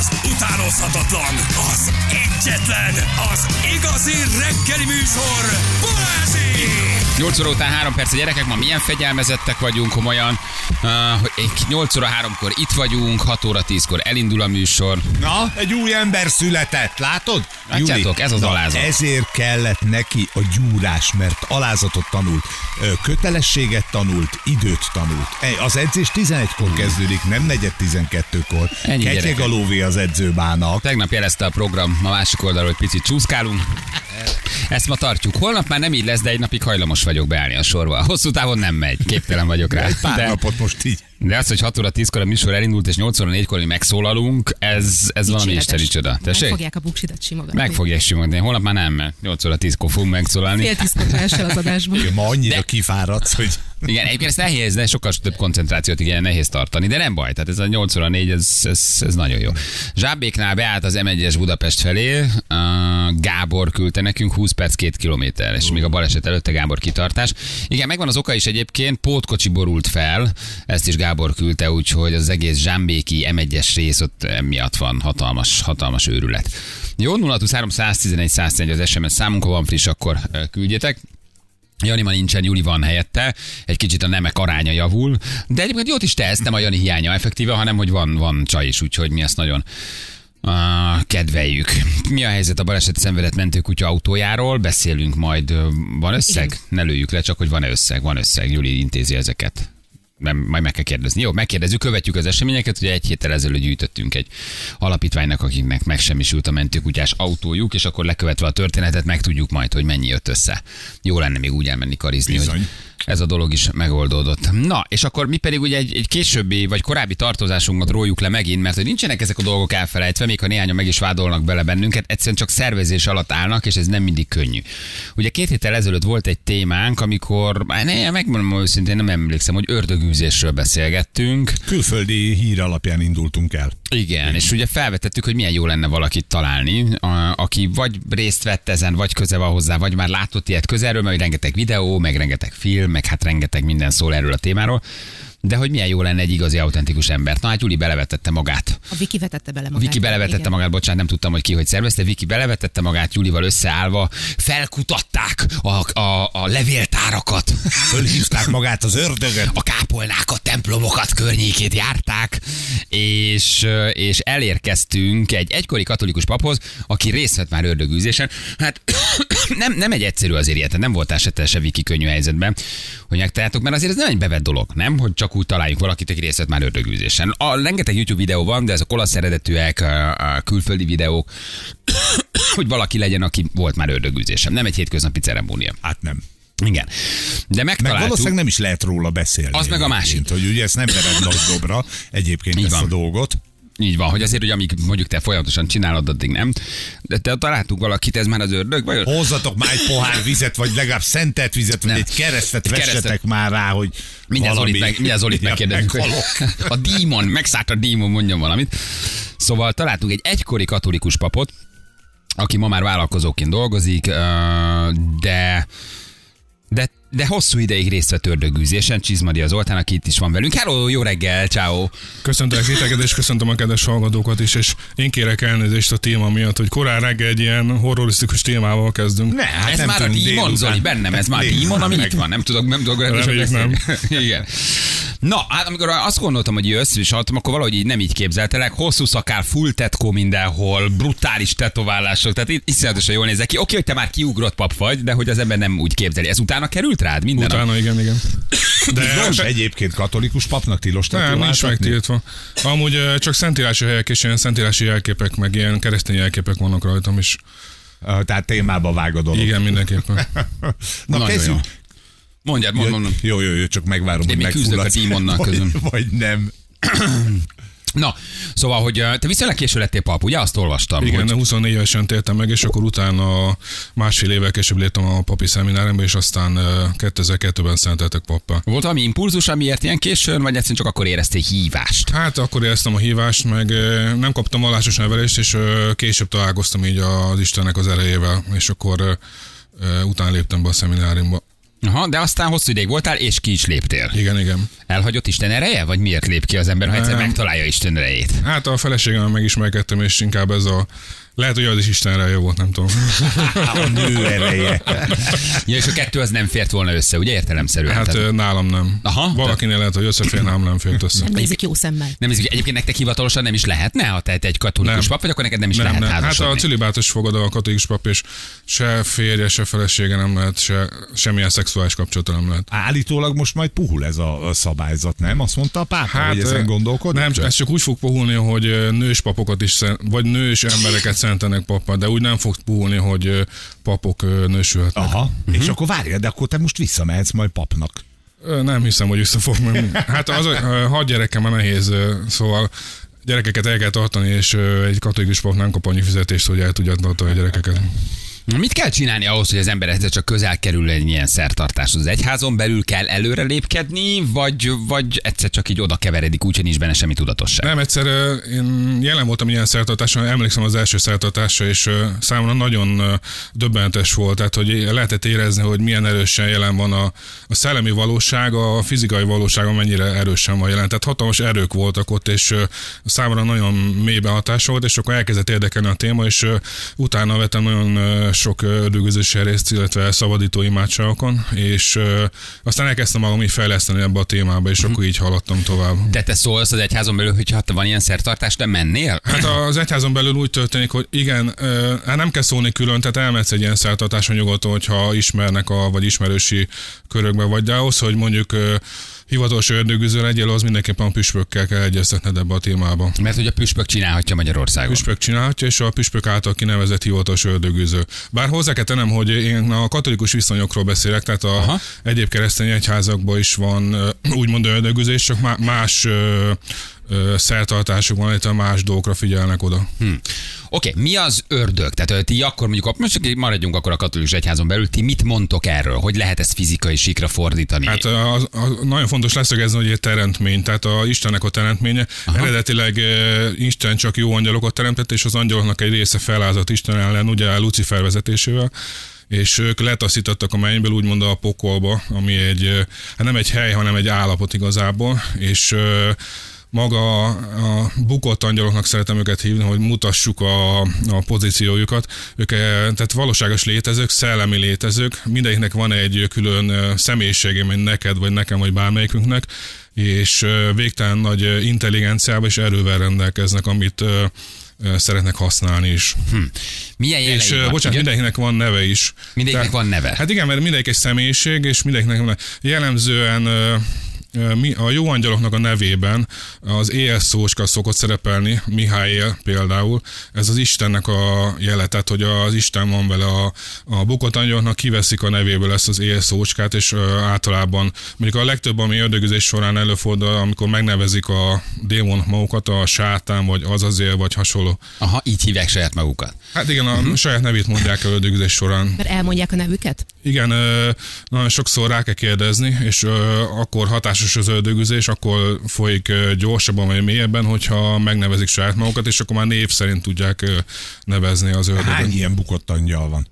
az utánozhatatlan, az egyetlen, az igazi reggeli műsor, Balázsi! 8 óra után 3 perc a gyerekek, ma milyen fegyelmezettek vagyunk komolyan. Uh, 8 óra 3-kor itt vagyunk, 6 óra 10-kor elindul a műsor. Na, egy új ember született, látod? Látjátok, ez az Na, alázat. Ezért kellett neki a gyúrás, mert alázatot tanult, kötelességet tanult, időt tanult. Az edzés 11-kor kezdődik, nem negyed 12-kor. Ennyi, Ketyeg a lóvé az edzőbának. Tegnap jelezte a program a másik oldalról, hogy picit csúszkálunk. Ezt ma tartjuk. Holnap már nem így lesz, de egy napig hajlamos vagyok beállni a sorba. Hosszú távon nem megy. Képtelen vagyok rá. Egy pár De, napot most így. De az, hogy 6 óra 10-kor a műsor elindult, és 8 óra 4-kor mi megszólalunk, ez, ez valami isteni csoda. Meg Tessék? fogják a buksidat simogatni. Meg fogják simogatni. Holnap már nem, mert 8 óra 10-kor fogunk megszólalni. Fél tízkor el az adásba. Ma annyira De- kifáradsz, hogy Igen, egyébként ez nehéz, de sokkal több koncentrációt igen, nehéz tartani, de nem baj, tehát ez a 8 óra 4, ez, ez, ez nagyon jó. Zsábéknál beállt az M1-es Budapest felé, uh, Gábor küldte nekünk 20 perc 2 kilométer, és még a baleset előtte Gábor kitartás. Igen, megvan az oka is egyébként, pótkocsi borult fel, ezt is Gábor küldte, úgyhogy az egész Zsámbéki M1-es rész ott miatt van hatalmas, hatalmas őrület. Jó, 023 111 111 az SMS számunk, ha van friss, akkor küldjetek. Jani ma nincsen, Juli van helyette, egy kicsit a nemek aránya javul, de egyébként jót is tesz, nem a Jani hiánya effektíve, hanem hogy van, van csaj is, úgyhogy mi ezt nagyon uh, kedveljük. Mi a helyzet a baleset szenvedett mentőkutya autójáról? Beszélünk majd, van összeg? Ne lőjük le, csak hogy van összeg, van összeg, Juli intézi ezeket. Nem, majd meg kell kérdezni. Jó, megkérdezzük, követjük az eseményeket. Ugye egy héttel ezelőtt gyűjtöttünk egy alapítványnak, akiknek megsemmisült a mentőkutyás autójuk, és akkor lekövetve a történetet megtudjuk majd, hogy mennyi jött össze. Jó lenne még úgy elmenni karizni, Bizony. hogy ez a dolog is megoldódott. Na, és akkor mi pedig ugye egy, egy későbbi vagy korábbi tartozásunkat róljuk le megint, mert hogy nincsenek ezek a dolgok elfelejtve, még ha néhányan meg is vádolnak bele bennünket, egyszerűen csak szervezés alatt állnak, és ez nem mindig könnyű. Ugye két héttel ezelőtt volt egy témánk, amikor, hát ne, megmondom őszintén, nem emlékszem, hogy ördögűzésről beszélgettünk. külföldi hír alapján indultunk el. Igen, és ugye felvetettük, hogy milyen jó lenne valakit találni, a, aki vagy részt vett ezen, vagy köze van hozzá, vagy már látott ilyet közelről, mert rengeteg videó, meg rengeteg film, meg hát rengeteg minden szól erről a témáról. De hogy milyen jó lenne egy igazi, autentikus ember. Na hát Juli belevetette magát. A Viki vetette bele magát. Viki belevetette Igen. magát, bocsánat, nem tudtam, hogy ki hogy szervezte. Viki belevetette magát, Julival összeállva, felkutatták a, a, a levéltárakat. Fölhívták magát az ördögöt. a kápolnákat, templomokat környékét járták, és, és elérkeztünk egy egykori katolikus paphoz, aki részt vett már ördögűzésen. Hát nem, nem egy egyszerű azért ilyet, nem voltál se te se Viki könnyű helyzetben, hogy megtaláltok, mert azért ez nem egy bevett dolog, nem? Hogy csak úgy találjuk valakit, aki részt vett már ördögűzésen. A rengeteg YouTube videó van, de ez a kolasz eredetűek, a, külföldi videók, hogy valaki legyen, aki volt már ördögűzésen. Nem egy hétköznapi ceremónia. Hát nem. Igen. De Meg megtaláltuk. valószínűleg nem is lehet róla beszélni. Az meg a másik. Hogy ugye ezt nem vered nagy dobra egyébként Így ezt van. a dolgot. Így van, hogy azért, hogy amíg mondjuk te folyamatosan csinálod, addig nem. De te találtuk valakit, ez már az ördög, vagy? Hozzatok már egy pohár vizet, vagy legalább szentelt vizet, vagy Nem. egy keresztet Egy vessetek keresztet. már rá, hogy Mindjárt valami- Zolit, meg, mindjárt Zolit hogy meghalok. a dímon, megszállt a dímon, mondjon valamit. Szóval találtunk egy egykori katolikus papot, aki ma már vállalkozóként dolgozik, de de, de hosszú ideig részt vett ördögűzésen, Csizmadia Zoltán, aki itt is van velünk. Hello, jó reggel, ciao. Köszöntöm titeket, és köszöntöm a kedves hallgatókat is, és én kérek elnézést a téma miatt, hogy korán reggel egy ilyen horrorisztikus témával kezdünk. Ne, hát ez nem már a dímon, Zoli, bennem, ez már dímon, ami itt van. Nem tudok, nem tudok Reméljük nem. Igen. Na, hát amikor azt gondoltam, hogy jössz, és hallottam, akkor valahogy így nem így képzeltelek. Hosszú szakál, full tetkó mindenhol, brutális tetoválások, tehát itt iszonyatosan jól nézek ki. Oké, hogy te már kiugrott pap vagy, de hogy az ember nem úgy képzeli. Ez utána került rád minden? nap? Utána, igen, igen. De Most egyébként katolikus papnak tilos nem, nincs megtiltva. Amúgy csak szentírási helyek és ilyen szentírási jelképek, meg ilyen keresztény jelképek vannak rajtam is. Tehát témába vág a dolog. Igen, mindenképpen. Na Nagyon kezdjük. jó. Mondjad, mond, mond, mond. Jó, jó, jó, csak megvárom, Én hogy még küzdök a megfulladsz. dímonnal Vagy- közön. Vagy nem. Na, szóval, hogy te viszonylag késő lettél pap, ugye? Azt olvastam. Igen, hogy... de 24 évesen tértem meg, és akkor utána másfél évvel később léptem a papi szemináriumba, és aztán ö, 2002-ben szenteltek pappá. Volt valami impulzus, amiért ilyen későn, vagy egyszerűen csak akkor éreztél hívást? Hát akkor éreztem a hívást, meg nem kaptam vallásos nevelést, és később találkoztam így az Istennek az erejével, és akkor utána léptem be a szemináriumba. Aha, de aztán hosszú ideig voltál, és ki is léptél. Igen, igen. Elhagyott Isten ereje, vagy miért lép ki az ember, ha egyszer megtalálja Isten erejét? Hát a feleségemmel megismerkedtem, és inkább ez a... Lehet, hogy az is Istenre jó volt, nem tudom. A nő ereje. Ja, és a kettő az nem fért volna össze, ugye értelemszerűen? Hát Tehát- nálam nem. Aha, Valakinél lehet, hogy összefér, nálam nem fért össze. Nem nézik jó szemmel. nem, ez, egyébként nektek hivatalosan nem is lehetne, ha te egy katolikus Nem. pap vagy, akkor neked nem is nem, lehet nem. Hát házasodni. a cilibátus fogad a katolikus pap, és se férje, se felesége nem lehet, se, semmilyen szexuális kapcsolata nem lehet. Állítólag most majd puhul ez a a szabályzat, nem? Azt mondta a pápa, hát, hogy ezen ö, gondolkodnak? Nem, ez csak úgy fog puhulni, hogy nős papokat is, vagy nős embereket szentenek papá, de úgy nem fog puhulni, hogy papok nősülhetnek. Aha, és akkor várja, de akkor te most visszamehetsz majd papnak. Nem hiszem, hogy vissza fog. Hát az, hat gyerekem már nehéz, szóval gyerekeket el kell tartani, és egy katolikus pap nem kap annyi fizetést, hogy el tudja tartani a gyerekeket. Mit kell csinálni ahhoz, hogy az ember egyszer csak közel kerül egy ilyen szertartáshoz? Az egyházon belül kell előre lépkedni, vagy, vagy egyszer csak így oda keveredik, úgyhogy nincs benne semmi tudatosság? Nem, egyszer én jelen voltam ilyen szertartáson, emlékszem az első szertartásra, és számomra nagyon döbbenetes volt, tehát hogy lehetett érezni, hogy milyen erősen jelen van a, a szellemi valóság, a fizikai valóság mennyire erősen van jelen. Tehát hatalmas erők voltak ott, és számomra nagyon mélyben hatás volt, és akkor elkezdett érdekelni a téma, és utána vettem nagyon sok ördögözéssel részt, illetve szabadító imádságokon, és aztán elkezdtem magam így fejleszteni ebbe a témába, és akkor így haladtam tovább. De te szólsz az egyházon belül, hogy ha van ilyen szertartás, te mennél? Hát az egyházon belül úgy történik, hogy igen, hát nem kell szólni külön, tehát elmehetsz egy ilyen szertartáson nyugodtan, hogyha ismernek a, vagy ismerősi körökbe vagy, de ahhoz, hogy mondjuk hivatalos ördögűző legyél, az mindenképpen a püspökkel kell egyeztetned ebbe a témába. Mert hogy a püspök csinálhatja Magyarországon. Püspök csinálhatja, és a püspök által kinevezett hivatalos ördögűző. Bár hozzá kell tennem, hogy én a katolikus viszonyokról beszélek, tehát a Aha. egyéb keresztény egyházakban is van úgymond ördögűzés, csak má- más szertartások van, illetve más dolgokra figyelnek oda. Hm. Oké, okay, mi az ördög? Tehát ti akkor mondjuk, most maradjunk akkor a katolikus egyházon belül, ti mit mondtok erről? Hogy lehet ezt fizikai síkra fordítani? Hát az, az, nagyon fontos leszögezni, hogy egy teremtmény, tehát a Istennek a teremtménye. Aha. Eredetileg e, Isten csak jó angyalokat teremtett, és az angyaloknak egy része felázott Isten ellen, ugye Lucifer vezetésével és ők letaszítottak a mennyből, úgymond a pokolba, ami egy, hát nem egy hely, hanem egy állapot igazából, és maga a bukott angyaloknak szeretem őket hívni, hogy mutassuk a, a pozíciójukat. Ők eh, tehát valóságos létezők, szellemi létezők, mindegyiknek van egy külön eh, személyisége, mint neked, vagy nekem, vagy bármelyikünknek, és eh, végtelen nagy intelligenciával és erővel rendelkeznek, amit szeretnek használni is. Hm. Milyen jelei És van? bocsánat, Igen? mindenkinek van neve is. Mindegyiknek van neve? Hát igen, mert mindegyik egy személyiség, és mindegyiknek van jellemzően ö, ö, mi- a jó angyaloknak a nevében az éjjel szócska szokott szerepelni, Mihály például. Ez az Istennek a jele, tehát hogy az Isten van vele a, a bukott angyaloknak, kiveszik a nevéből ezt az éjjel szócskát, és ö, általában mondjuk a legtöbb, ami ördögözés során előfordul, amikor megnevezik a démonok magukat, a sátán, vagy az azért, vagy hasonló. Aha, így hívják saját magukat. Hát igen, a uh-huh. saját nevét mondják el ördögözés során. Mert elmondják a nevüket? Igen, ö, nagyon sokszor rá kell kérdezni, és ö, akkor hatásos az ördögüzés, akkor folyik gyorsabban vagy mélyebben, hogyha megnevezik saját magukat, és akkor már név szerint tudják nevezni az ördögöt. Hány ilyen bukott angyal van?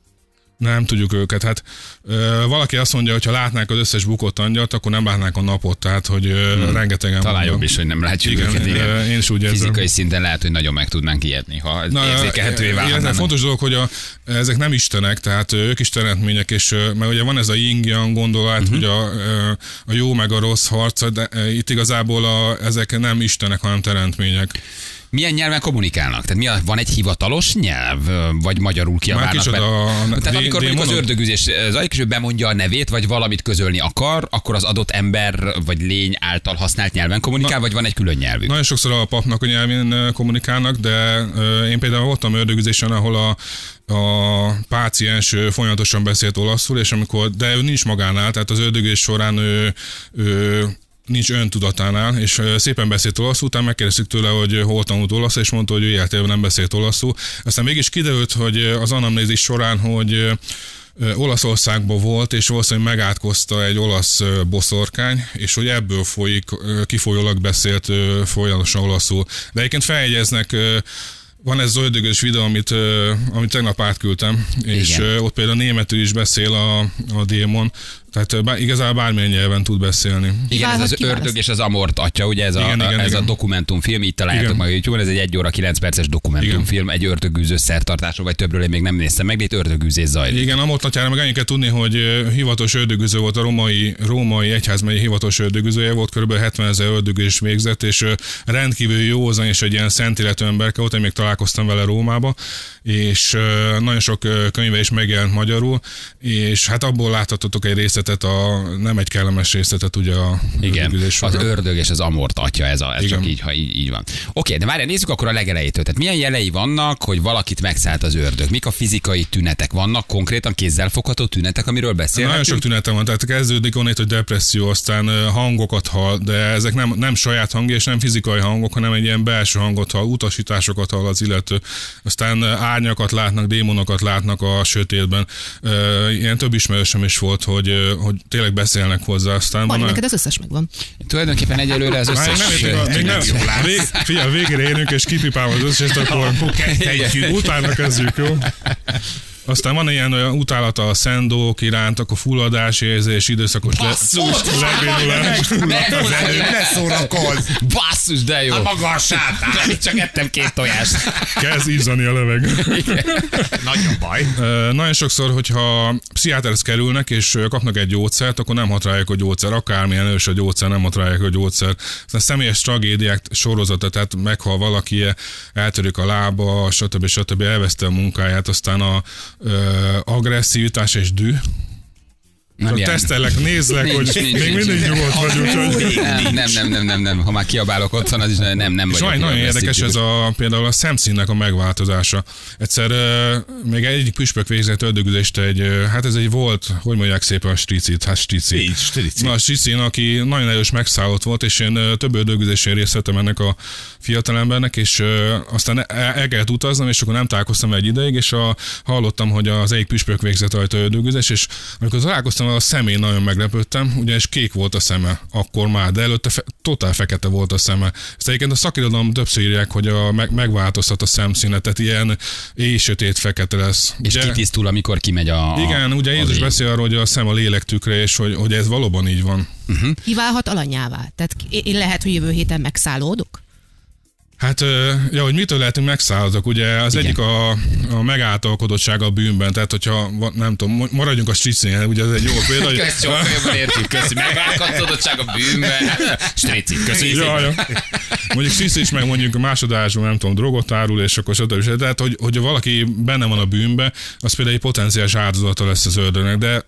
Nem tudjuk őket. Hát ö, valaki azt mondja, hogy ha látnák az összes bukott angyalt, akkor nem látnák a napot, tehát hogy ö, hmm. rengetegen Talán jobb is, hogy nem látjuk Igen, őket. Igen. én is úgy érzem. Fizikai szinten lehet, hogy nagyon meg tudnánk ijedni, ha Na, érzékelhetővé illetve válhatnának. fontos dolog, hogy a, ezek nem istenek, tehát ők is teremtmények, és meg ugye van ez a yin-yang gondolat, Mhm. uh-huh. hogy a, a jó meg a rossz harca, de itt igazából a, ezek nem istenek, hanem teremtmények. Milyen nyelven kommunikálnak? Tehát mi a, van egy hivatalos nyelv, vagy magyarul kiabálnak? kicsoda be? a- Tehát amikor mondjuk az ördögüzés zajlik, és ő bemondja a nevét, vagy valamit közölni akar, akkor az adott ember vagy lény által használt nyelven kommunikál, vagy van egy külön nyelvük? Nagyon sokszor a papnak a nyelvén kommunikálnak, de én például voltam ördögüzésen, ahol a, a páciens folyamatosan beszélt olaszul, és amikor, de ő nincs magánál, tehát az ördögés során ő, ő nincs öntudatánál, és szépen beszélt olaszul, utána megkérdeztük tőle, hogy hol tanult olaszul, és mondta, hogy ő életében nem beszélt olaszul. Aztán mégis kiderült, hogy az anamnézis során, hogy Olaszországban volt, és valószínűleg megátkozta egy olasz boszorkány, és hogy ebből folyik, kifolyólag beszélt folyamatosan olaszul. De egyébként feljegyeznek van ez az ördögös videó, amit, amit tegnap átküldtem, és Igen. ott például németül is beszél a, a démon, Tehát ö, bá, igazából bármilyen nyelven tud beszélni. Igen, ez az kiválaszt. ördög és az amort atya, ugye ez, a, Igen, igen, ez a igen. dokumentumfilm, itt találjátok Igen. meg a youtube ez egy 1 óra 9 perces dokumentumfilm, egy ördögűző szertartásról, vagy többről én még nem néztem meg, de itt ördögűzés zajlik. Igen, Amort Natyára meg annyit kell tudni, hogy ö, hivatalos ördögűző volt a római, római egyházmegye hivatalos ördögűzője volt, kb. 70 ezer ördögűzés végzett, és rendkívül józan és egy ilyen szent életű emberke volt, én még találkoztam vele Rómába, és nagyon sok könyve is megjelent magyarul, és hát abból láthattatok egy részletet, a, nem egy kellemes részletet ugye a Igen, az ördög és az amort atya, ez, a, ez Igen. csak így, ha így, így van. Oké, de várjál, nézzük akkor a legelejétől. Tehát milyen jelei vannak, hogy valakit megszállt az ördög? Mik a fizikai tünetek? Vannak konkrétan kézzelfogható tünetek, amiről Nagyon beszélhetünk? sok tünete van, tehát kezdődik onnét, hogy depresszió, aztán hangokat hall, de ezek nem, nem saját hangja és nem fizikai hangok, hanem egy ilyen belső hangot hall, utasításokat hall az illető. Aztán árnyakat látnak, démonokat látnak a sötétben. Ilyen több ismerősöm is volt, hogy, hogy tényleg beszélnek hozzá. Aztán Bali, van, neked az összes megvan. Tulajdonképpen egyelőre az Már összes... nem, még nem, vég, figyelj, végére érünk, és kipipálom az összes, akkor utána kezdjük, jó? Aztán van ilyen olyan utálata a szendók iránt, akkor fulladás érzés, időszakos le, Basszus! lebénulás. Ne szórakozz! Basszus, de jó! Magas sátán! Csak ettem két tojást. Kezd izzani a levegő. Nagyon baj. Nagyon sokszor, hogyha pszichiáterhez kerülnek, és kapnak egy gyógyszert, akkor nem hat rájuk a gyógyszer. Akármilyen erős a gyógyszer, nem hat rájuk a gyógyszer. Aztán személyes tragédiák sorozata, tehát meghal valaki, eltörik a lába, stb. stb. elveszte a munkáját, aztán a ö, agresszivitás és dű. Nem Csak ilyen. tesztelek, nézlek, Nincs, hogy nincs, még nincs. mindig nyugodt vagy, úgyhogy... Nem, nem, nem, nem, nem, nem. Ha már kiabálok otthon, az is nem, nem, vagyok. egy nagyon érdekes ez a, például a szemszínnek a megváltozása. Egyszer még egyik püspök végzett ördögüzést egy, hát ez egy volt, hogy mondják szépen a stricit, hát strici. Így, strici. Na a stricin, aki nagyon erős megszállott volt, és én több ördögüzésén részt vettem ennek a fiatalembernek, és aztán el, el kellett utaznom, és akkor nem találkoztam egy ideig, és a, hallottam, hogy az egyik püspök végzett rajta ördögüzés, és amikor találkoztam, a szemén nagyon meglepődtem, ugyanis kék volt a szeme akkor már, de előtte fe, totál fekete volt a szeme. Ezt egyébként a szakirodalom többször írják, hogy a, meg, megváltoztat a szemszíne, tehát ilyen éjsötét fekete lesz. És Ugye- kitisztul, amikor kimegy a... a igen, ugye az Jézus beszél arról, hogy a szem a lélek tükre, és hogy, hogy ez valóban így van. Kiválhat alanyává. Tehát én lehet, hogy jövő héten megszállódok. Hát, ja, hogy mitől lehetünk megszállottak, ugye az Igen. Egyik a, a megáltalkodottsága a bűnben, tehát hogyha, nem tudom, maradjunk a stricnél, ugye ez egy jó példa, hogy... Ezt sokkal jobban értjük, köszi. Megálkatodottság a bűnben. Strici, köszi. Ja, ja. Mondjuk Szisz is meg mondjuk a másodásban, nem tudom, drogot árul, és akkor stb. Tehát, hogy, hogy valaki benne van a bűnbe, az például egy potenciális áldozata lesz az ördögnek. De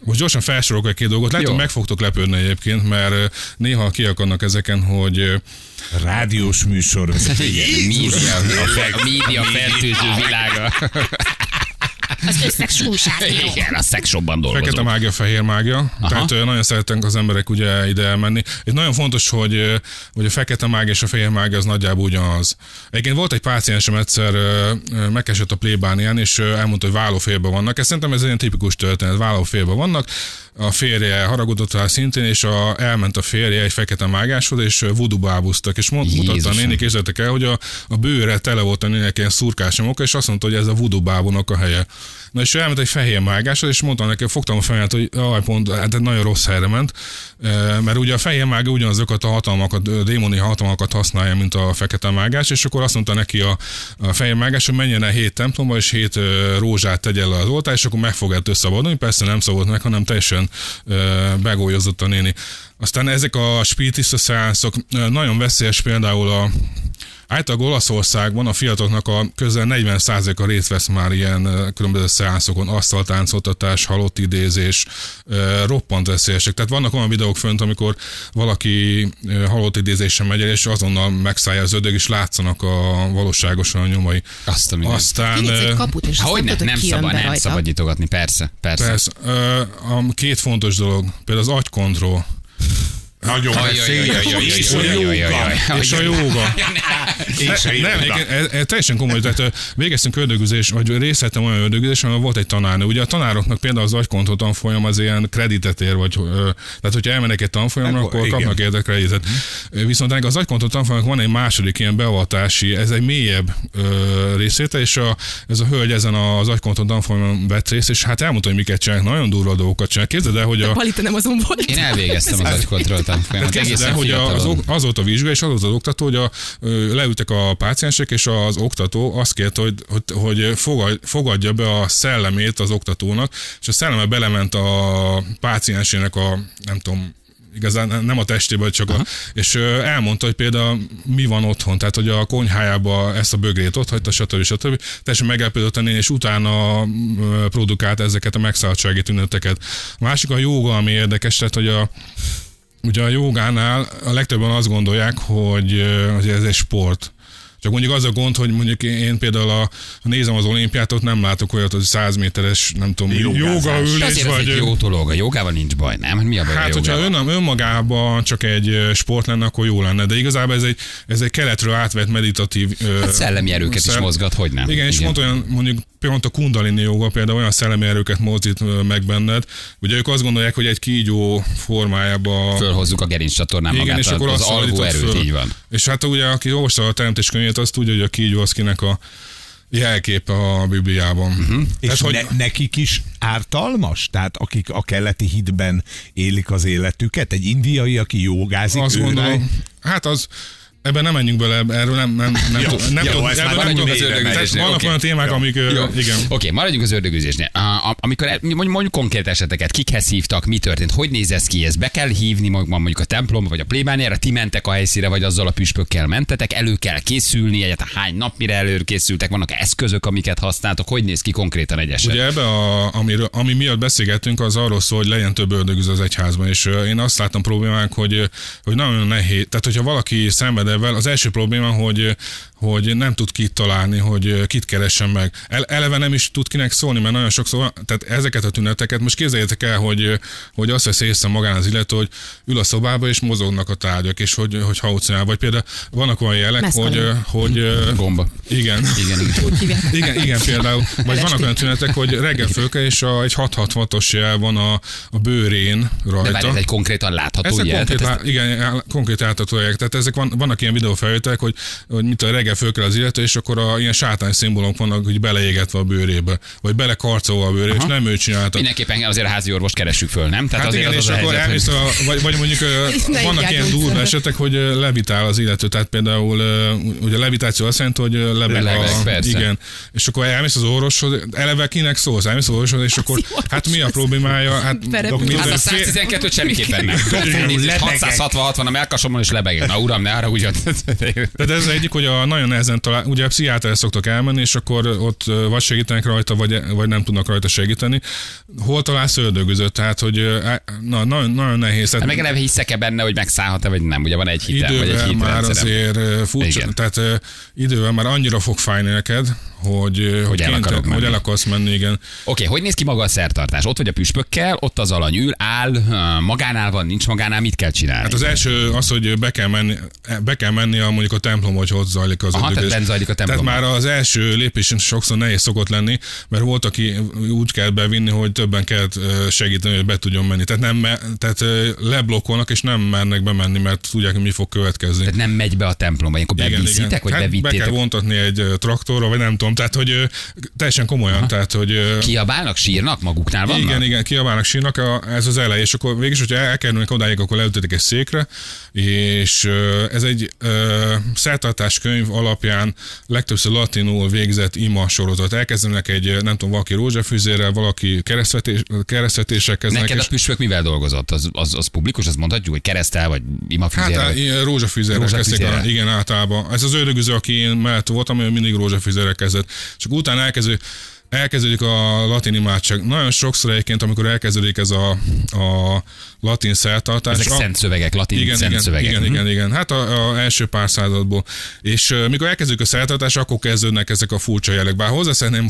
most gyorsan felsorolok egy két dolgot. Lehet, hogy meg fogtok lepődni egyébként, mert néha kiakadnak ezeken, hogy Rádiós műsor. Média, a, fe, a média fertőző világa. Az összeg. Igen, a Fekete dolgozunk. mágia, fehér mágia. Aha. Tehát nagyon szeretnek az emberek ugye ide elmenni. Itt nagyon fontos, hogy, hogy a fekete mágia és a fehér mágia az nagyjából ugyanaz. Egyébként volt egy páciensem egyszer, megkeresett a plébánián, és elmondta, hogy vállófélben vannak. Ez szerintem ez egy ilyen tipikus történet, vállófélben vannak. A férje haragudott rá szintén, és a, elment a férje egy fekete mágáshoz, és ö, voodoo bábuztak, és mond, mutatta a néni, el, hogy a, a bőre tele volt a nének ilyen szurkásomokkal, és azt mondta, hogy ez a voodoo bábónak a helye. Na és ő elment egy fehér mágáshoz, és mondtam neki, fogtam a fejemet, hogy jaj, pont, hát nagyon rossz helyre ment, mert ugye a fehér mága ugyanazokat a hatalmakat, ö, démoni hatalmakat használja, mint a fekete mágás, és akkor azt mondta neki a, a fehér mágás, hogy menjen el hét templomba, és hét rózsát tegyen le az oltár, és akkor meg fog ettől szabadulni. Persze nem szabad meg, hanem teljesen bególyozott a néni. Aztán ezek a spiritista szeánszok nagyon veszélyes például a Általában Olaszországban a fiataloknak a közel 40%-a részt vesz már ilyen különböző szeánszokon, asztaltáncoltatás, halott idézés, roppant veszélyesek. Tehát vannak olyan videók fönt, amikor valaki halott idézésen megy el, és azonnal megszállja az ödög, és látszanak a valóságosan a nyomai. Azt a. Aztán... Egy kaput, és Hogy nem nem szabad, nem szabad nyitogatni, persze, persze. Persze. A két fontos dolog, például az agykontroll. Nagyon ajaj, És a jóga. És a jóga. Én nem, ez, ez teljesen komoly, tehát végeztünk ördögüzés, vagy részt vettem olyan ördögüzés, ahol volt egy tanárnő. Ugye a tanároknak például az agykontó tanfolyam az ilyen kreditet ér, vagy tehát hogyha elmennek egy tanfolyamra, Akkor akkor kapnak érde kreditet. Viszont ennek az agykontó tanfolyamnak van egy második ilyen beavatási, ez egy mélyebb ö, részéte, és a, ez a hölgy ezen az agykontó tanfolyamon vett részt, és hát elmondta, hogy miket csinálnak, nagyon durva dolgokat csinál. Képzeld el, hogy a, Balita nem azon volt. Én elvégeztem az agykontrollt tehát tanfolyamat. képzeld el, hogy az, ok- az volt a vizsga, és az volt az oktató, hogy a, ö, leültek a páciensek, és az oktató azt kérte, hogy, hogy, hogy fogadj- fogadja be a szellemét az oktatónak, és a szelleme belement a páciensének a, nem tudom, igazán nem a testébe, csak a, és elmondta, hogy például mi van otthon, tehát hogy a konyhájába ezt a bögrét ott hagyta, stb. stb. Teljesen megállapodott a néni, és utána produkált ezeket a megszálltsági tüneteket. A másik a jóga, ami érdekes, tehát hogy a Ugye a jogánál a legtöbben azt gondolják, hogy, hogy ez egy sport. Csak mondjuk az a gond, hogy mondjuk én például a, ha nézem az olimpiát, ott nem látok olyat, hogy 100 méteres, nem tudom, Jogázás. joga ülés, ez vagy... egy jó dolog. A jogával nincs baj, nem? Hát Mi a baj Hát, a hogyha ön, önmagában csak egy sport lenne, akkor jó lenne, de igazából ez egy, ez egy keletről átvett meditatív... Hát szellemi erőket is szell- mozgat, hogy nem? Igen, és pont olyan, mondjuk pont a kundalini joga például olyan szellemi erőket mozdít meg benned. Ugye ők azt gondolják, hogy egy kígyó formájába... Fölhozzuk a gerinc csatornán Igen, magát, és akkor az azt alvó erőt, föl. így van. És hát ugye, aki olvasta a teremtés könyvét, az tudja, hogy a kinek a jelképe a Bibliában. Uh-huh. És hogy ne, nekik is ártalmas? Tehát akik a keleti hitben élik az életüket? Egy indiai, aki jogázik, azt ő rá- gondolom, hát az Ebben nem menjünk bele, erről nem, nem, nem, Jó, nem, jó, tud- ez ebben nem Maradjunk tud- az ördögüzésnél. Vannak olyan témák, Jó. amik, Jó. igen. Oké, maradjunk az ördögüzésnél. Amikor mondjuk, konkrét eseteket, kikhez hívtak, mi történt, hogy néz ez ki, ezt be kell hívni mondjuk, mondjuk a templomba vagy a plébániára, ti mentek a helyszíre, vagy azzal a püspökkel mentetek, elő kell készülni, egyáltalán hány nap mire előkészültek, vannak eszközök, amiket használtok, hogy néz ki konkrétan egy eset? Ugye ebbe, a, amiről, ami miatt beszélgettünk, az arról szól, hogy legyen több ördögüz az egyházban, és én azt látom problémánk, hogy, hogy nagyon nehéz. Tehát, hogyha valaki szenved ebben, az első probléma, hogy, hogy nem tud kit találni, hogy kit keressen meg. El, eleve nem is tud kinek szólni, mert nagyon sokszor, tehát ezeket a tüneteket, most képzeljétek el, hogy, hogy azt veszi észre magán az illető, hogy ül a szobába, és mozognak a tárgyak, és hogy, hogy haucinál. Vagy például vannak olyan jelek, Meszkalin. hogy, hogy Gomba. igen. Igen, igen. Igen, igen, például. Vagy vannak olyan tünetek, hogy reggel fölkel, és a, egy 666-os jel van a, a bőrén De rajta. várj, ez egy konkrétan látható Ezek jel? konkrét, Tehát lá, igen, konkrét láthatóak. Tehát ezek van, vannak ilyen videófelvételek, hogy, hogy mit a reggel fölkel az illető, és akkor a, ilyen sátány szimbólumok vannak, hogy beleégetve a bőrébe, vagy belekarcolva a bőrébe, és nem ő csinálta. Mindenképpen azért a házi orvost keressük föl, nem? Tehát Hát azért igen, az és az a akkor helyzet, hogy- elmész, a, vagy, vagy mondjuk vannak ilyen durva esetek, hogy levitál az illető, tehát például ugye a levitáció azt jelenti, hogy lebeg, a, persze. igen, és akkor elmész az orvoshoz, eleve kinek szólsz, elmész az orvoshoz, és akkor hát mi a problémája? Hát. Hát a fél- 112-t semmiképpen nem. Igen, lebegek. 666 van a melkasomon, és lebegek. Na uram, ne arra ugyan. Tehát ez egyik, hogy a nagyon nehezen talál, ugye a pszichiáterhez szoktak elmenni, és akkor ott vagy segítenek rajta, vagy, vagy nem tudnak rajta segíteni. Hol találsz ördögözött? Tehát, hogy na, nagyon, nagyon nehéz. Tehát, Meg eleve hiszek-e benne, hogy megszállhat-e, vagy nem? Ugye van egy hitem, vagy egy idővel már hitrendszerem. azért furcsa, Igen. tehát idővel már annyira fog fájni neked, hogy, ö, hogy, el kénytelen- menni. hogy el akarsz menni, igen. Oké, hogy néz ki maga a szertartás? Ott vagy a püspökkel, ott az alany ül, áll, ö, magánál van, nincs magánál, mit kell csinálni? Hát az első az, hogy be kell menni, be kell menni a, mondjuk a templom, hogy ott zajlik az Aha, tehát zajlik a Tehát templomban. már az első lépés sokszor nehéz szokott lenni, mert volt, aki úgy kell bevinni, hogy többen kellett ö, segíteni, hogy be tudjon menni. Tehát, nem, tehát leblokkolnak, és nem mernek bemenni, mert tudják, hogy mi fog következni. Tehát nem megy be a templomba, ilyenkor beviszitek, vagy hát be bevittétek? kell vontatni egy traktorra, vagy nem tudom. Tehát, hogy teljesen komolyan. Tehát, hogy Kiabálnak, sírnak, maguknál vannak? igen, igen, kiabálnak, sírnak, a, ez az elej, és akkor végig, hogyha elkerülnek odáig, akkor leültetik egy székre, és ez egy ö, szertartás könyv alapján legtöbbször latinul végzett ima sorozat. Elkezdenek egy, nem tudom, valaki rózsafűzérrel, valaki keresztvetés, keresztvetések kezdenek, Neked a és püspök mivel dolgozott? Az, az, az publikus, az mondhatjuk, hogy keresztel, vagy Hát á, vagy... ilyen rózsafűzérrel kezdték, a, Rózsafűzérrel. igen, általában. Ez az ördögüző, aki én mellett voltam, ő mindig rózsafűzérrel kezdett. Csak utána elkezdő, elkezdődik a latin imádság. Nagyon sokszor egyébként, amikor elkezdődik ez a, a latin szertartás. Ezek a- szent szövegek, latin igen, szent igen, szövegek. igen, Mhm. igen, igen. Hát a, a első pár századból. És uh, mikor elkezdődik a szertartás, akkor kezdődnek ezek a furcsa jelek. Bár hozzá szeretném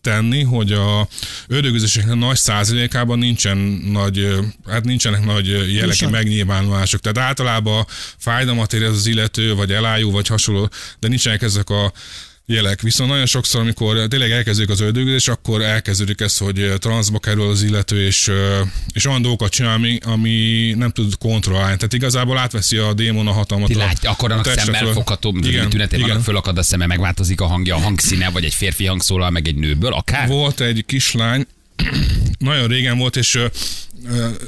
tenni, hogy a ördögüzéseknek nagy százalékában nincsen nagy, hát nincsenek nagy jeleki Műsor. megnyilvánulások. Tehát általában fájdalmat érez az illető, vagy elájú, vagy hasonló, de nincsenek ezek a jelek. Viszont nagyon sokszor, amikor tényleg elkezdődik az ördögüzés, akkor elkezdődik ez, hogy transzba kerül az illető, és, ö, és olyan dolgokat csinál, ami, ami nem tud kontrollálni. Tehát igazából átveszi a démon a hatalmat. Látja, akkor a annak szemmel fogható vannak, igen. fölakad a szeme, megváltozik a hangja, a hangszíne, vagy egy férfi hang szólal meg egy nőből, akár? Volt egy kislány, nagyon régen volt, és ö,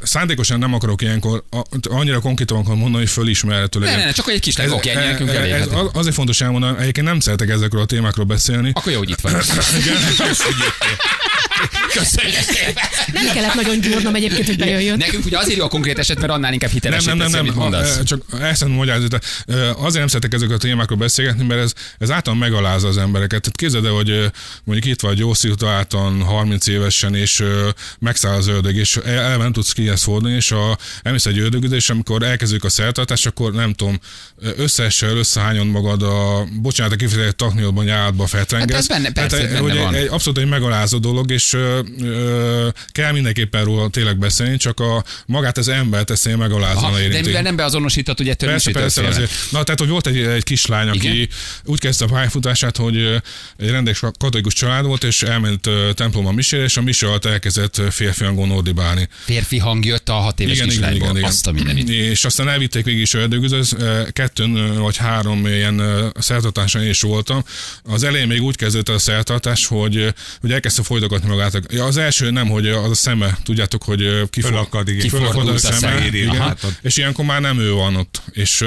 szándékosan nem akarok ilyenkor a- annyira konkrétan mondani, hogy fölismerhető Ne, legyen. ne, ne, csak hogy egy kislány, oké, ennyi nekünk ez az- azért fontos elmondani, egyébként nem szeretek ezekről a témákról beszélni. Akkor jó, hogy itt. Igen, Köszönjük szépen. Nem kellett nagyon gyúrnom egyébként, hogy bejöjjön. Nekünk ugye azért jó a konkrét eset, mert annál inkább nem, hiteles, nem, nem, nem, mit mondasz. a- csak ezt szeretném magyarázni. Azért nem szeretek ezekről a témákról beszélgetni, mert ez, ez általán megalázza az embereket. Tehát képzeld el, hogy mondjuk itt vagy Gyószilta általán 30 évesen, és megszáll az ördög, és el- nem tudsz kihez fordulni, és a, elmész egy ördögüzés, amikor elkezdődik a szertartás, akkor nem tudom, összeesel, összehányod magad a, bocsánat, a kifejezett takniodban, nyáladba feltrengelsz. Hát ez benne- persze, Tehát, benne hogy van. Egy, egy, abszolút egy megalázó dolog, és ö, ö, kell mindenképpen róla tényleg beszélni, csak a magát az embert ezt megalázóan de érinti. mivel nem beazonosított, ugye ettől Persze, persze, azért. Na, tehát, hogy volt egy, egy kislány, aki Igen? úgy kezdte a pályafutását, hogy egy rendes katolikus család volt, és elment templomba misére, és a mise alatt elkezdett ö, férfi hangon ordibálni. Férfi hang jött a hat éves kislányból. Azt a mindenit. És aztán elvitték végig is ördögüzöz, kettőn vagy három ilyen szertartáson is voltam. Az elején még úgy kezdődött a szertartás, hogy, hogy elkezdte folytogatni magát. Ja, az első nem, hogy az a szeme, tudjátok, hogy kifog- Fölakad, igen. kifordul a Kifordult a szeme, igen. És ilyenkor már nem ő van ott. És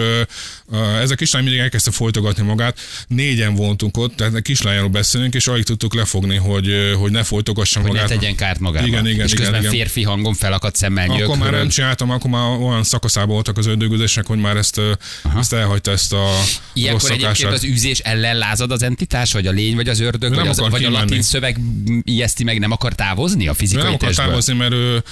ez a kislány mindig elkezdte folytogatni magát. Négyen voltunk ott, tehát a kislányról beszélünk, és alig tudtuk lefogni, hogy, hogy ne folytogassa Hogy ne magát. tegyen kárt magába. Igen, igen, és igen, közben igen. férfi hangon felakadt szemmel Akkor már nem csináltam, akkor már olyan szakaszában voltak az ördögüzésnek, hogy már ezt, ö, ezt elhagyta ezt a rossz Ilyenkor egyébként szokását. az űzés ellen lázad az entitás, vagy a lény, vagy az ördög, Ő vagy, az, vagy a latin szöveg ijeszti meg, nem akar távozni a Ő fizikai nem akar testből? távozni, mert ő,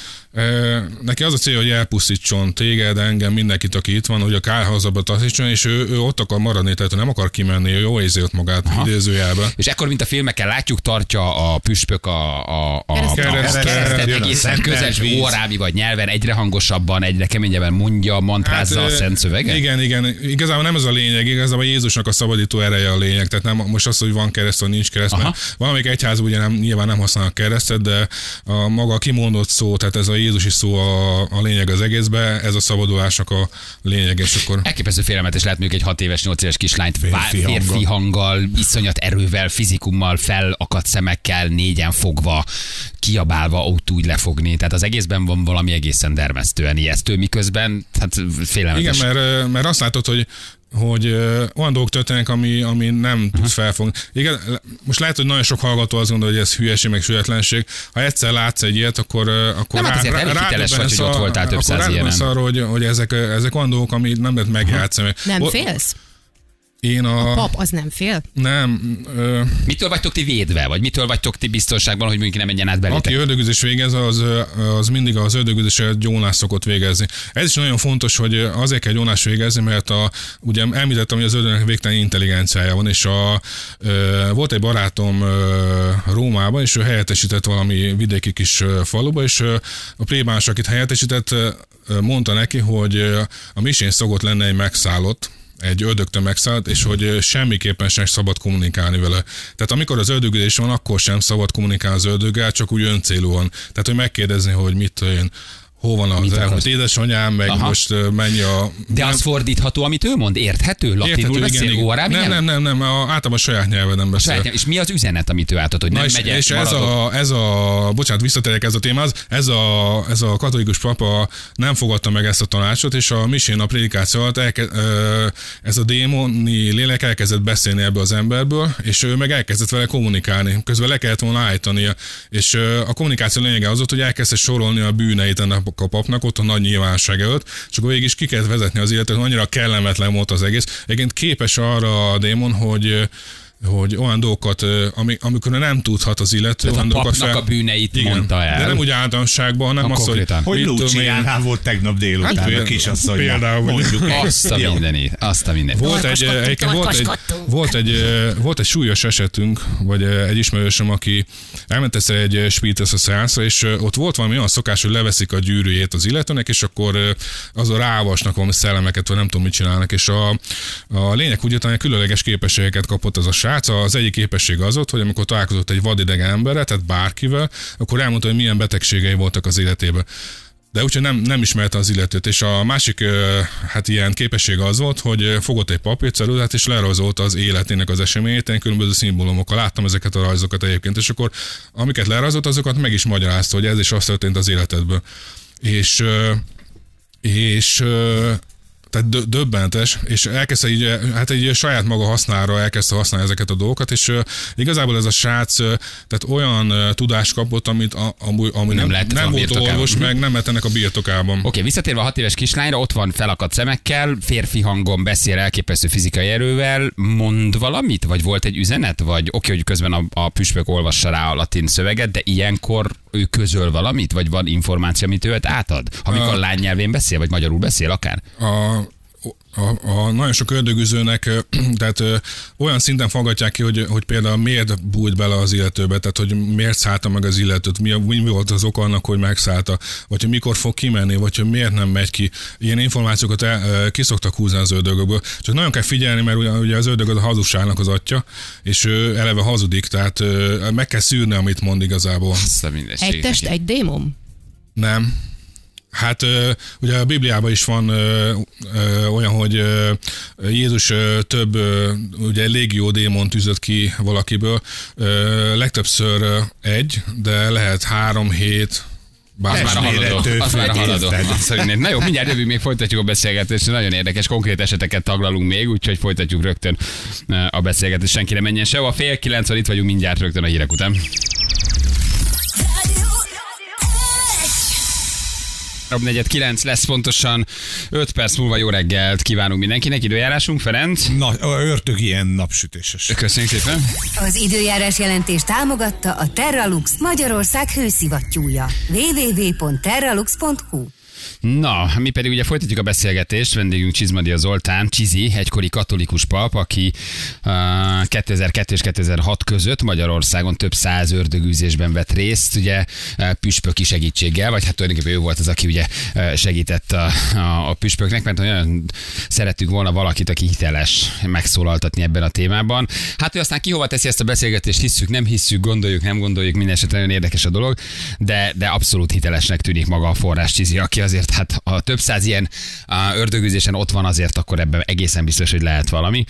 neki az a cél, hogy elpusztítson téged, engem, mindenkit, aki itt van, hogy a kárhozaba taszítson, és ő, ő ott akar maradni, tehát ő nem akar kimenni, ő jó érzi ott magát Aha. idézőjelben. És ekkor, mint a filmeken látjuk, tartja a püspök a, a, a, a, Keresztet, a keresztet a egészen víz. órámi vagy nyelven, egyre hangosabban, egyre keményebben mondja, mantrázza Hát, a szent szöveget? Igen, igen. Igazából nem ez a lényeg, igazából Jézusnak a szabadító ereje a lényeg. Tehát nem most az, hogy van kereszt, vagy nincs kereszt, Aha. mert valamelyik egyház ugye nem, nyilván nem használnak keresztet, de a maga a kimondott szó, tehát ez a Jézusi szó a, a lényeg az egészben, ez a szabadulásnak a lényeg, és akkor Elképesztő félelmetes lehet mondjuk egy 6 éves, 8 éves kislányt férfi, Férfi hanggal. hanggal, iszonyat erővel, fizikummal, felakadt szemekkel, négyen fogva, kiabálva ott úgy lefogni. Tehát az egészben van valami egészen dermesztően ijesztő, miközben hát félelmetes. Igen, mert, mert azt látod, hogy hogy ö, olyan dolgok történnek, ami, ami nem tudsz felfogni. Igen, most lehet, hogy nagyon sok hallgató azt gondolja, hogy ez hülyeség, meg sületlenség. Ha egyszer látsz egy ilyet, akkor, ö, akkor Nem, hát azért elég hiteles vagy, hogy ott voltál több száz arra, hogy, hogy ezek, ezek olyan dolgok, amit nem lehet megjátszani. Nem O- félsz? Én a... Pap, az nem fél? Nem. Ö, Mitől vagytok ti védve, vagy mitől vagytok ti biztonságban, hogy mondjuk nem menjen át belétek? Aki ördögüzés végez, az, az mindig az ördögüzéssel gyónás szokott végezni. Ez is nagyon fontos, hogy azért kell gyónás végezni, mert a, ugye említettem, hogy az ördögnek végtelen intelligenciája van, és a, ö, volt egy barátom ö, Rómában, és ő helyettesített valami vidéki kis faluba, és ö, a plébáns, akit helyettesített, ö, mondta neki, hogy a misén szokott lenne egy megszállott, egy ördögtől megszállt, és hogy semmiképpen sem szabad kommunikálni vele. Tehát amikor az ördögülés van, akkor sem szabad kommunikálni az ördöggel, csak úgy öncélúan. Tehát, hogy megkérdezni, hogy mit én, hol van az akarsz? édesanyám, meg Aha. most mennyi a... De az fordítható, amit ő mond? Érthető? Latinul beszél? Órámi Nem, nem, nem, nem, a, általában a saját nyelven beszél. Saját, és mi az üzenet, amit ő átad, hogy nem Na és, megyek, és ez, a, ez a, bocsánat, visszatérek ez a témához, ez a, ez a katolikus papa nem fogadta meg ezt a tanácsot, és a misén a prédikáció alatt elke, ez a démoni lélek elkezdett beszélni ebből az emberből, és ő meg elkezdett vele kommunikálni. Közben le kellett volna állítania, és a kommunikáció lényege az volt, hogy elkezdte sorolni a bűneit ennek a papnak, ott a nagy nyilvánosság előtt, és akkor végig is ki kellett vezetni az életet, annyira kellemetlen volt az egész. Egyébként képes arra a démon, hogy hogy olyan dolgokat, ami, amikor nem tudhat az illető, Tehát a olyan dolgokat papnak a bűneit mondta el. De nem úgy általánosságban, hanem Ha az, hogy, konkrétan. Hogy én, Luciánál volt tegnap délután Hát a kisasszonynak. például, Mondjuk. Azt a mindenit, azt a mindenit. Volt egy, egyébként volt egy, volt, egy, volt egy súlyos esetünk, vagy egy ismerősöm, aki elment egyszer egy spítesz a szeánszra, és ott volt valami olyan szokás, hogy leveszik a gyűrűjét az illetőnek, és akkor azon rávasnak valami szellemeket, vagy nem tudom mit csinálnak, és a, a lényeg úgy hogy különleges képességeket kapott az a srác. Az egyik képesség az volt, hogy amikor találkozott egy vadidegen emberrel, tehát bárkivel, akkor elmondta, hogy milyen betegségei voltak az életében. De úgyhogy nem, nem ismerte az illetőt. És a másik hát ilyen képesség az volt, hogy fogott egy papírceruzát, és lerajzolta az életének az eseményét, ilyen különböző szimbólumokkal. Láttam ezeket a rajzokat egyébként, és akkor amiket lerajzolt, azokat meg is magyarázta, hogy ez is az történt az életedből. És, és tehát dö- döbbentes, és elkezdte így, hát egy saját maga hasznára elkezdte használni ezeket a dolgokat, és uh, igazából ez a srác uh, tehát olyan uh, tudást kapott, amit a, ami, ami nem, nem a volt orvos, Mhm. meg nem lett ennek a birtokában. Oké, okay, visszatérve a hat éves kislányra, ott van felakadt szemekkel, férfi hangon beszél elképesztő fizikai erővel, mond valamit, vagy volt egy üzenet, vagy oké, okay, hogy közben a, a püspök olvassa rá a latin szöveget, de ilyenkor ő közöl valamit, vagy van információ, amit ő átad? Ha mikor A- lánynyelvén beszél, vagy magyarul beszél akár? a, a, a nagyon sok ördögüzőnek, tehát ö, olyan szinten fogadják ki, hogy, hogy például miért bújt bele az illetőbe, tehát hogy miért szállta meg az illetőt, mi, a- mi volt az oka annak, hogy megszállta, vagy hogy mikor fog kimenni, vagy hogy miért nem megy ki. Ilyen információkat el, ö, ki szoktak húzni az ördögökből. Csak nagyon kell figyelni, mert ugye, ugye az ördög az a hazugságnak az atya, és ő eleve hazudik, tehát ö, meg kell szűrni, amit mond igazából. Egy test, egy démon? Nem. Hát ugye a Bibliában is van olyan, hogy Jézus több ugye légió démont üzött ki valakiből. Legtöbbször egy, de lehet három, hét, bár már a haladó. Az már a haladó. Na jó, mindjárt jövünk, még folytatjuk a beszélgetést. Nagyon érdekes, konkrét eseteket taglalunk még, úgyhogy folytatjuk rögtön a beszélgetést. Senki nem menjen sehova. Fél kilenc itt vagyunk mindjárt rögtön a hírek után. Negyed kilenc lesz pontosan. 5 perc múlva jó reggelt kívánunk mindenkinek. Időjárásunk, Ferenc. Na, ördög ilyen napsütéses. Köszönjük szépen. Az időjárás jelentés támogatta a Terralux Magyarország hőszivattyúja. www.terralux.hu Na, mi pedig ugye folytatjuk a beszélgetést. Vendégünk Csizmadia Zoltán, Csizi, egykori katolikus pap, aki uh, 2002 és 2006 között Magyarországon több száz ördögűzésben vett részt, ugye püspöki segítséggel, vagy hát tulajdonképpen ő volt az, aki ugye segített a, a, a püspöknek, mert olyan szerettük volna valakit, aki hiteles megszólaltatni ebben a témában. Hát, hogy aztán ki teszi ezt a beszélgetést, hisszük, nem hisszük, gondoljuk, nem gondoljuk, minden esetre nagyon érdekes a dolog, de, de abszolút hitelesnek tűnik maga a forrás Csizi, aki azért hát ha több száz ilyen ördögűzésen ott van, azért akkor ebben egészen biztos, hogy lehet valami.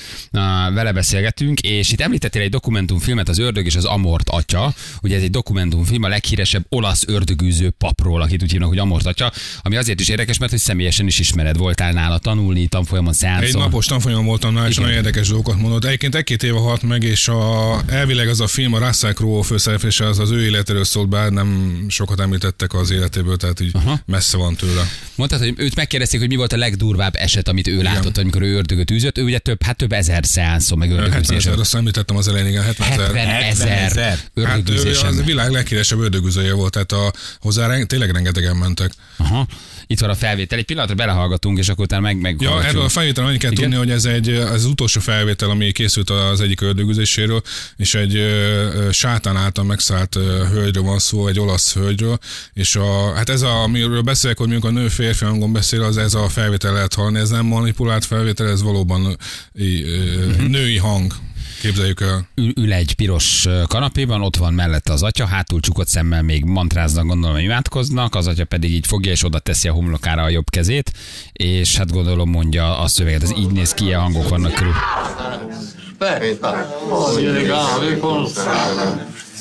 Vele beszélgetünk, és itt említettél egy dokumentumfilmet, az Ördög és az Amort atya. Ugye ez egy dokumentumfilm a leghíresebb olasz ördögűző papról, akit úgy hívnak, hogy Amort atya, ami azért is érdekes, mert hogy személyesen is ismered, voltál nála tanulni, tanfolyamon Egy szeánszon. napos tanfolyamon voltam nála, és Igen. nagyon érdekes dolgokat mondott. Egyébként egy-két éve halt meg, és a, elvileg az a film, a Russell Crowe főszereplése, az az ő életéről szólt, bár nem sokat említettek az életéből, tehát így Aha. messze van tőle. Mondtad, hogy őt megkérdezték, hogy mi volt a legdurvább eset, amit ő látott, amikor ő ördögöt űzött. Ő ugye több, hát több ezer szeánszon, meg 70 ördögűzésen. ezer, azt említettem az elején, igen, 70 ezer. 70 ezer ezer. Hát ő az világ leghíresebb ördögüzője volt, tehát a, hozzá tényleg rengetegen mentek. Aha. Itt van a felvétel. Egy pillanatra belehallgatunk, és akkor utána meg, meg Ja, erről a felvétel annyit kell Igen? tudni, hogy ez egy, az utolsó felvétel, ami készült az egyik ördögüzéséről, és egy ö, sátán által megszállt hölgyről van szó, egy olasz hölgyről, és a, hát ez a, amiről beszélek, hogy mondjuk a nő férfi hangon beszél, az ez a felvétel lehet hallani, ez nem manipulált felvétel, ez valóban Mhm. női hang. Képzeljük el. ül, ül egy piros kanapéban, ott van mellette az atya, hátul csukott szemmel még mantráznak, gondolom, hogy imádkoznak, az atya pedig így fogja és oda teszi a homlokára a jobb kezét, és hát gondolom mondja a szöveget, ez így néz ki, ilyen hangok vannak körül.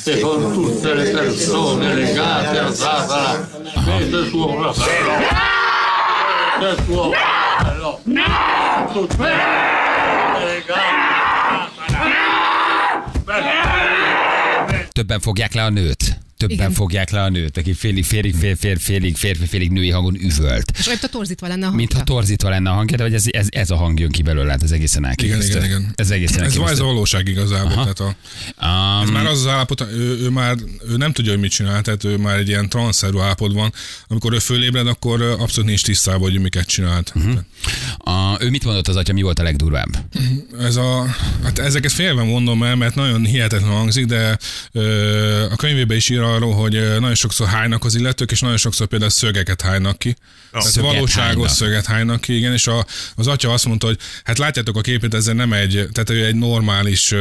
E con tutte le persone legate a Satana e suo fratello. Del suo fratello. Tutte legate. Többen fogják le a nőt. Többen Igen. fogják le a nőt, aki félig, félig, fél, fél, félig, férfi, félig női hangon üvölt. És olyan, torzítva lenne a hangja. Mintha torzítva lenne a hangja, de hogy ez, ez, ez a hang jön ki belőle, hát ez egészen Igen, elképesztő. igen, igen. Ez egészen Ez, ez elképesztő. a valóság igazából. Aha. Tehát a, ez Um, már az az állapot, ő, ő, már ő nem tudja, hogy mit csinál, tehát ő már egy ilyen transzerű állapotban. Amikor ő fölébred, akkor abszolút nincs tisztában, hogy miket csinált. Uh-huh. a, ő mit mondott az atya, mi volt a legdurvább? Ez a, hát ezeket félve mondom el, mert nagyon hihetetlen hangzik, de ö, a könyvében is ír arról, hogy nagyon sokszor hánynak az illetők, és nagyon sokszor például szögeket hánynak ki. Tehát Szöget valóságos hánynak. szöget hánynak ki, igen, és a, az atya azt mondta, hogy hát látjátok a képét, ez nem egy, tehát ő egy normális,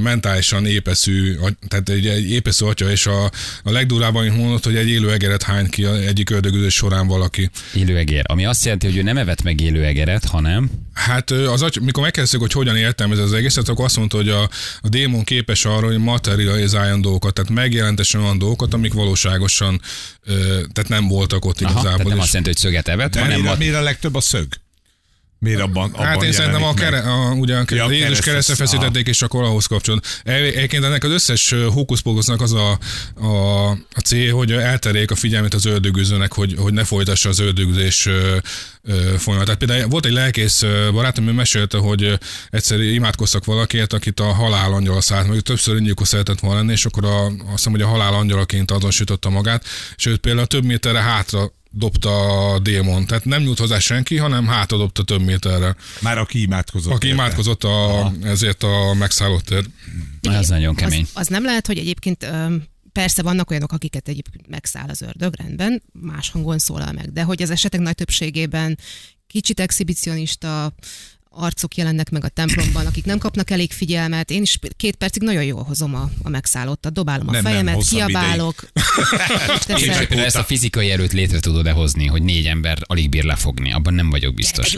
mentálisan épeszű, tehát egy, egy épeszű atya, és a, a legdurábban mondott, hogy egy élő egeret hány ki egyik ördögüzés során valaki. Élő egér. Ami azt jelenti, hogy ő nem evett meg élő egeret, hanem Hát az, mikor megkezdtük, hogy hogyan értelmez az egészet, akkor azt mondta, hogy a, a démon képes arra, hogy materializáljon dolgokat, tehát megjelentesen olyan dolgokat, amik valóságosan ö, tehát nem voltak ott Aha, tehát igazából. nem és- azt jelenti, hogy szöget evett, hanem mat- miért a legtöbb a szög? Miért abban, abban Hát én szerintem a, kere, a, ugye a, Ja, Jézus keresztre- feszítették, és akkor ahhoz kapcsolód. El- Egyébként ennek az összes hókuszpókusznak az a, a, a cél, hogy elterjék a figyelmét az ördögűzőnek, hogy, hogy ne folytassa az ördögűzés ö, ö, folyamatát. Például volt egy lelkész barátom, ő mesélte, hogy egyszer imádkoztak valakiért, akit a halál angyala szállt, meg többször öngyilkos szeretett volna lenni, és akkor a, azt hiszem, hogy a halál angyalaként azonosította magát, és őt például több méterre hátra dobta a démon. Tehát nem nyújt hozzá senki, hanem hátra dobta több méterre. Már aki imádkozott. Aki érte. imádkozott a, ezért a megszállott Ez nagyon kemény. Az, az nem lehet, hogy egyébként persze vannak olyanok, akiket egyébként megszáll az ördög, rendben, más hangon szólal meg, de hogy az esetek nagy többségében kicsit exhibicionista arcok jelennek meg a templomban, akik nem kapnak elég figyelmet. Én is két percig nagyon jól hozom a, a megszállottat, dobálom a Nem, nem, fejemet, hosszabb kiabálok. Én ezt a fizikai erőt létre tudod-e hozni, hogy négy ember alig bír lefogni, abban nem vagyok biztos.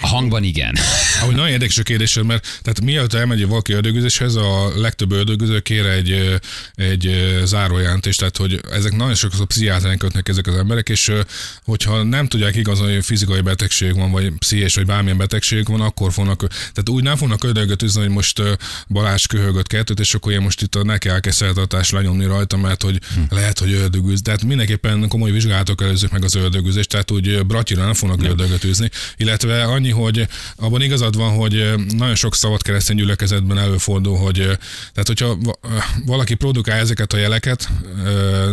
A hangban igen. Ahogy nagyon érdekes a kérdés, mert tehát mielőtt elmegy valaki ördögüzéshez, a legtöbb ördögüző kér egy, egy zárójelentést, tehát hogy ezek nagyon sokszor pszichiáteren kötnek ezek az emberek, és hogyha nem tudják igazolni, hogy fizikai betegség van, vagy pszichés, vagy bármilyen betegség van, akkor fognak, tehát úgy nem fognak ördögöt üzni, hogy most Balázs köhögött kettőt, és akkor én most itt a nekiáll szertartást lenyomni rajta, mert hogy Hm. lehet, hogy ördögüz. Tehát mindenképpen komoly vizsgálatok előzzük meg az ördögüzést, tehát úgy bratyira nem fognak ördögöt üzni, illetve annyi, hogy abban igazad van, hogy nagyon sok szabad keresztény gyülekezetben előfordul, hogy tehát hogyha valaki produkálja ezeket a jeleket,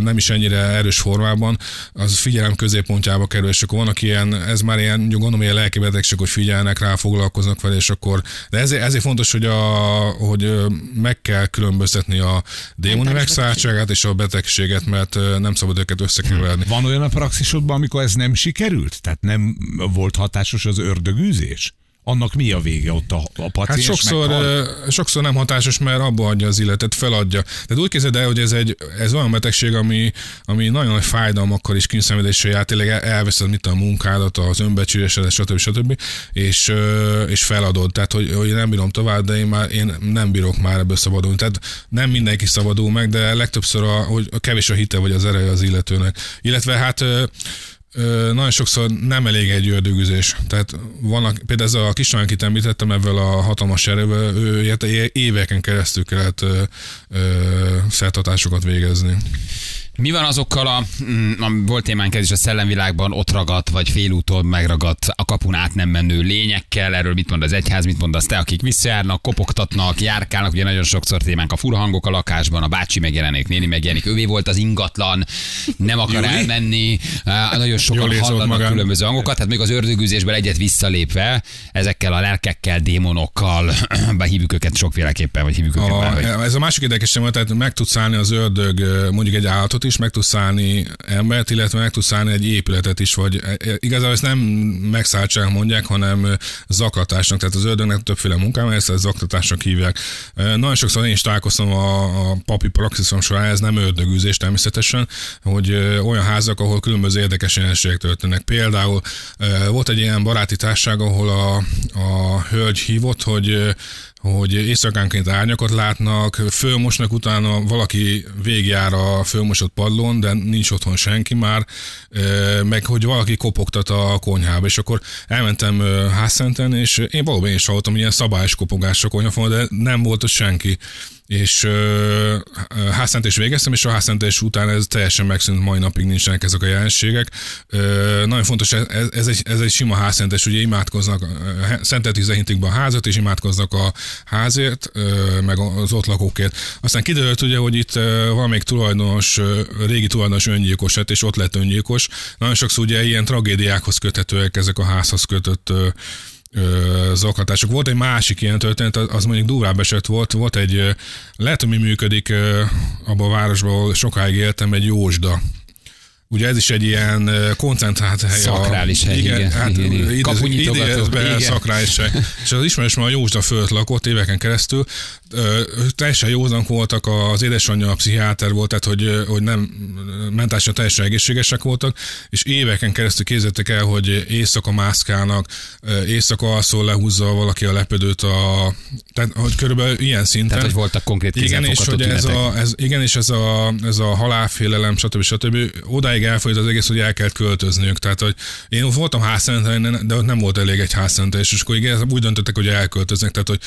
nem is ennyire erős formában, az figyelem középpontjába kerül, és akkor vannak ilyen, ez már ilyen, gondolom, ilyen lelki betegség, hogy figyelnek rá, foglalkoznak vele, és akkor, de ezért, ezért fontos, hogy, a, hogy meg kell különböztetni a démoni Mentális megszálltságát és a betegséget, mert nem szabad őket összekeverni. Van olyan a praxisodban, amikor ez nem sikerült? Tehát nem volt hatásos az ördögűzés? Annak mi a vége ott a, a Hát paciens sokszor, meghal? sokszor nem hatásos, mert abba adja az illetet, feladja. Tehát úgy képzeld el, hogy ez egy ez olyan betegség, ami, ami nagyon nagy fájdalmakkal és kényszenvedéssel jár, tényleg el- elveszed mit a munkádat, az önbecsülésedet, stb. stb. És, és feladod. Tehát, hogy, hogy nem bírom tovább, de én már én nem bírok már ebből szabadulni. Tehát nem mindenki szabadul meg, de legtöbbször a, hogy a kevés a hite vagy az ereje az illetőnek. Illetve hát ö, nagyon sokszor nem elég egy ördögüzés. Tehát vannak, például ez a kislány, akit említettem ezzel a hatalmas erővel, ő éveken keresztül kellett ö, ö, szertartásokat végezni. Mi van azokkal a, mm, a volt témánk ez is a szellemvilágban ott ragadt, vagy félúton megragadt, a kapun át nem menő lényekkel, erről mit mond az egyház, mit mondasz te, akik visszajárnak, kopogtatnak, járkálnak, ugye nagyon sokszor témánk a fura hangok a lakásban, a bácsi megjelenik, néni megjelenik, ővé volt az ingatlan, nem akar Júli? elmenni, nagyon sokan hallanak különböző hangokat, tehát még az ördögűzésből egyet visszalépve, ezekkel a lelkekkel, démonokkal, bár hívjuk őket sokféleképpen, vagy hívjuk őket A, bárhogy. ez a másik érdekes tehát meg tudsz állni az ördög mondjuk egy állatot is, meg tudsz állni embert, illetve meg tudsz állni egy épületet is, vagy e, e, igazából ezt nem megszálltság mondják, hanem ö, zaklatásnak, tehát az ördögnek többféle munkám, ezt ezt zaklatásnak hívják. Nagyon sokszor én is találkoztam a, a papi praxisom során, ez nem ördögűzés természetesen, hogy olyan házak, ahol különböző érdekes jelenségek történnek. Például volt egy ilyen baráti társaság, ahol a, a hölgy hívott, hogy hogy éjszakánként árnyakat látnak, fölmosnak, utána valaki végjár a fölmosott padlón, de nincs otthon senki már, meg hogy valaki kopogtat a konyhába, és akkor elmentem házszenten, és én valóban én is hallottam ilyen szabályos kopogás a konyhafon, de nem volt ott senki. És ö, házszentés végeztem, és a házszentés után ez teljesen megszűnt, mai napig nincsenek ezek a jelenségek. Ö, nagyon fontos, ez, ez, egy, ez egy sima házszentés, ugye imádkoznak, szentet tizehintig a házat, és imádkoznak a házért, ö, meg az ott lakókért. Aztán kiderült ugye, hogy itt van még tulajdonos, régi tulajdonos öngyilkos lett, és ott lett öngyilkos. Nagyon sokszor ugye ilyen tragédiákhoz köthetőek ezek a házhoz kötött zaklatások. Volt egy másik ilyen történet, az mondjuk durvább eset volt, volt egy, lehet, hogy működik abban a városban, ahol sokáig éltem, egy Jósda Ugye ez is egy ilyen koncentrált hely. Szakrális hely, igen. igen, hát igen, igen. Kapunyitogató. Igen. szakrális hely. És az ismerős a Józsda fölött lakott éveken keresztül. Teljesen józank voltak, az édesanyja a pszichiáter volt, tehát hogy, hogy nem mentálisan teljesen egészségesek voltak, és éveken keresztül kézzettek el, hogy éjszaka mászkálnak, éjszaka alszol lehúzza valaki a lepedőt, a, tehát hogy körülbelül ilyen szinten. Tehát, hogy voltak konkrét igen, és hogy ez a, ez, igen, és ez a, ez a halálfélelem, stb. stb. odáig odáig elfolyt az egész, hogy el kellett költözniük. Tehát, hogy én voltam házszentelén, de ott nem volt elég egy házszentelés, és akkor igen, úgy döntöttek, hogy elköltöznek. Tehát, hogy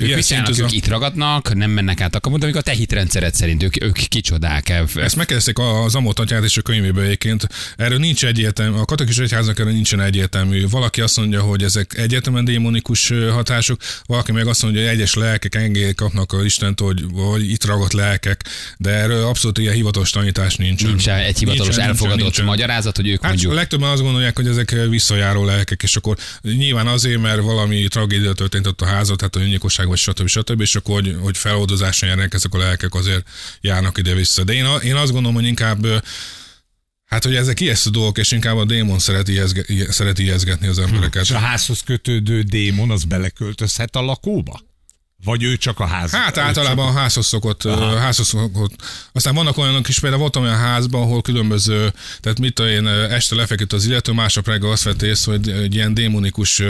ők ilyen szintű, ők itt ragadnak, nem mennek át a kaput, amik a te hitrendszered szerint ők, ők kicsodák. Ezt megkezdték az Amott atyát és a könyvében egyébként. Erről nincs egyértelmű, a katolikus egyháznak erről nincsen egyértelmű. Valaki azt mondja, hogy ezek egyértelműen démonikus hatások, valaki meg azt mondja, hogy egyes lelkek engedélyt kapnak a Istent, hogy vagy itt ragadt lelkek, de erről abszolút ilyen hivatalos tanítás nincs. Nincs egy hivatalos elfogadott nincsen. magyarázat, hogy ők hát mondjuk... A legtöbben azt gondolják, hogy ezek visszajáró lelkek, és akkor nyilván azért, mert valami tragédia történt ott a házat, tehát a öngyilkosság, vagy stb. stb. és akkor, hogy, hogy feloldozáson járnak ezek a lelkek, azért járnak ide-vissza. De én, én azt gondolom, hogy inkább Hát, hogy ezek ijesztő dolgok, és inkább a démon szereti, ijeszge, szereti ijeszgetni az embereket. És a házhoz kötődő démon az beleköltözhet a lakóba? Vagy ő csak a ház? Hát általában csak... a házhoz szokott, házhoz szokott. Aztán vannak olyanok is, például voltam olyan házban, ahol különböző, tehát mit tudom én, este lefeküdt az illető, másnap reggel azt vett ész, hogy egy ilyen démonikus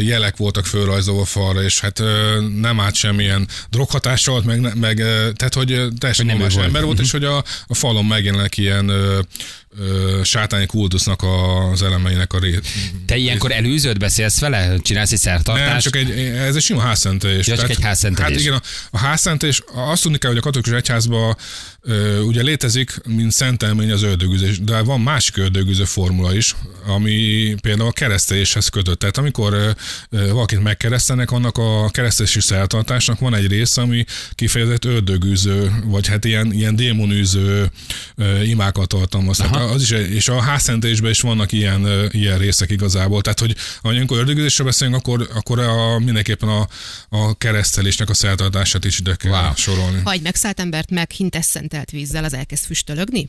jelek voltak fölrajzolva falra, és hát nem állt semmilyen droghatással, meg, meg tehát hogy teljesen nem más ember volt, és hogy a, a falon megjelennek ilyen ö, sátáni kultusznak az elemeinek a ré... Te ilyenkor előződ, beszélsz vele? Csinálsz egy szertartást? Nem, csak egy, ez egy sima házszentelés. Ja, csak egy házszentelés. Hát igen, a, a házszentelés, azt tudni kell, hogy a katolikus egyházban ö, ugye létezik, mint szentelmény az ördögüzés, de van másik ördögüző formula is, ami például a kereszteléshez kötött. Tehát amikor ö, ö, valakit megkeresztenek, annak a keresztési szertartásnak van egy része, ami kifejezett ördögűző, vagy hát ilyen, ilyen démonűző ö, imákat tartalmaz. Az is, és a házszentésben is vannak ilyen, ilyen részek igazából. Tehát, hogy amikor ördögözésről beszélünk, akkor, akkor a, mindenképpen a, a keresztelésnek a szertartását is ide kell wow. sorolni. Ha egy megszállt embert meghintesz szentelt vízzel, az elkezd füstölögni?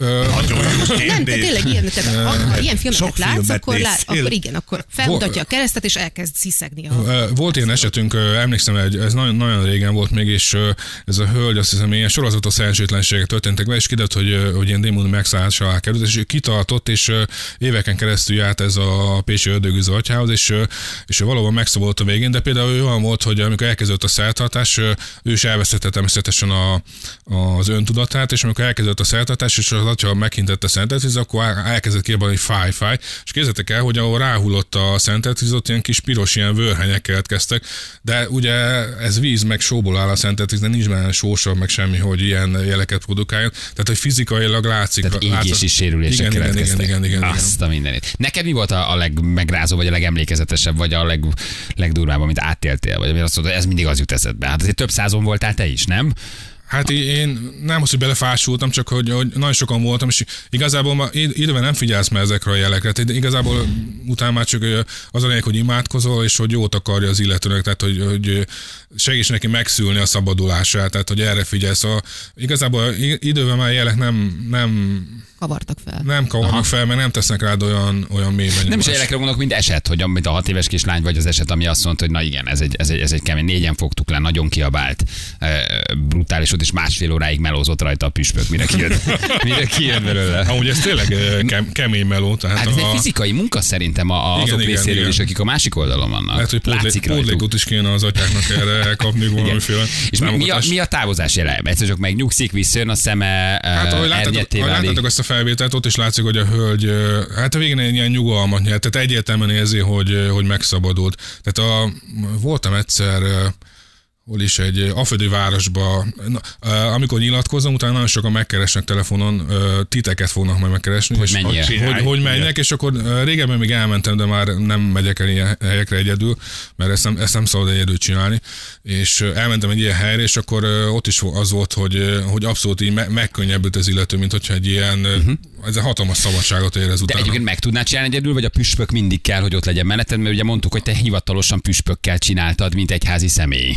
Nagyon Nem, de tényleg ilyen, ha, ha ilyen filmeket látsz, akkor, lát, akkor igen, akkor felmutatja a keresztet, és elkezd sziszegni. A... Volt ilyen esetünk, emlékszem, egy, ez nagyon, nagyon régen volt még, és ez a hölgy, azt hiszem, ilyen sorozatos szerencsétlenségek történtek vele, és kiderült, hogy, hogy ilyen démoni megszállása alá került, és kitartott, és éveken keresztül járt ez a Pécsi ördögűző atyához, és, és valóban megszabadult a végén, de például olyan volt, hogy amikor elkezdődött a szertartás, ő is elvesztette természetesen a, az öntudatát, és amikor elkezdődött a szertartás, és az atya meghintette szentet akkor elkezdett kiabálni, hogy fáj, fáj, és képzeljétek el, hogy ahol ráhullott a szentet ott ilyen kis piros ilyen vörhenyek keletkeztek, de ugye ez víz meg sóból áll a szentet de nincs benne sósav, meg semmi, hogy ilyen jeleket produkáljon. Tehát, hogy fizikailag látszik. Tehát égési sérülések igen, igen, igen, igen, igen, Azt a mindenit. Neked mi volt a, a legmegrázó, vagy a legemlékezetesebb, vagy a leg, legdurvább, amit átéltél, vagy ami azt mondta, ez mindig az jut eszedbe. Hát azért több százon voltál te is, nem? Hát én nem az, hogy belefásultam, csak hogy, hogy nagyon sokan voltam, és igazából ma időben nem figyelsz már ezekre a jelekre. Tehát igazából utána már csak az a lényeg, hogy imádkozol, és hogy jót akarja az illetőnek, tehát hogy, hogy segíts neki megszülni a szabadulását, tehát hogy erre figyelsz. Szóval igazából időben már jelek nem, nem kavartak fel. Nem kavarnak Aha. fel, mert nem tesznek rád olyan, olyan mély Nem is jelekre gondolok, mint eset, hogy amit a hat éves kislány vagy az eset, ami azt mondta, hogy na igen, ez egy, ez egy, ez egy kemény, négyen fogtuk le, nagyon kiabált, brutális volt, és másfél óráig melózott rajta a püspök, mire kijött, mire kijött belőle. Amúgy ez tényleg kem, kemény meló. Tehát hát ez a... egy fizikai munka szerintem a, a igen, azok igen, részéről igen. is, akik a másik oldalon vannak. Lehet, hogy pótlékot is kéne az atyáknak erre kapni valamiféle. És mi a, mi a távozás jele? Egyszer csak megnyugszik, visszajön a szeme, hát, ahogy láttátok ezt a felvételt, ott is látszik, hogy a hölgy, hát a végén egy ilyen nyugalmat nyert, tehát egyértelműen érzi, hogy, hogy megszabadult. Tehát a, voltam egyszer hol is egy afödi városba, na, ö, amikor nyilatkozom, utána nagyon sokan megkeresnek telefonon, ö, titeket fognak majd megkeresni. Hogy és- menjél. Hogy, hogy, hogy menjek, és akkor régebben még elmentem, de már nem megyek el ilyen helyekre egyedül, mert ezt nem, ezt nem szabad egyedül csinálni. És elmentem egy ilyen helyre, és akkor ott is az volt, hogy, hogy abszolút így me- megkönnyebbült az illető, mint hogyha egy ilyen, uh-huh. ez egy hatalmas szabadságot érez De utána. egyébként meg tudnád csinálni egyedül, vagy a püspök mindig kell, hogy ott legyen melletted, mert ugye mondtuk, hogy te hivatalosan püspökkel csináltad, mint egy házi személy.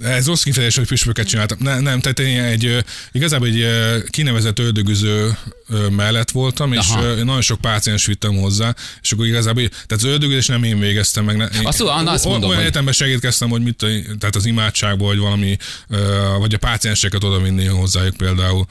Ez rossz kifejezés, hogy püspöket csináltam. Ne, nem, tehát én egy, igazából egy kinevezett ördögüző mellett voltam, és Aha. nagyon sok páciens vittem hozzá, és akkor igazából, tehát az ördögüzés nem én végeztem meg. Ne, én, Azt na, azt o- mondom, olyan hogy- értelemben segítkeztem, hogy mit, tehát az imádságból, vagy valami, vagy a pácienseket oda vinni hozzájuk például.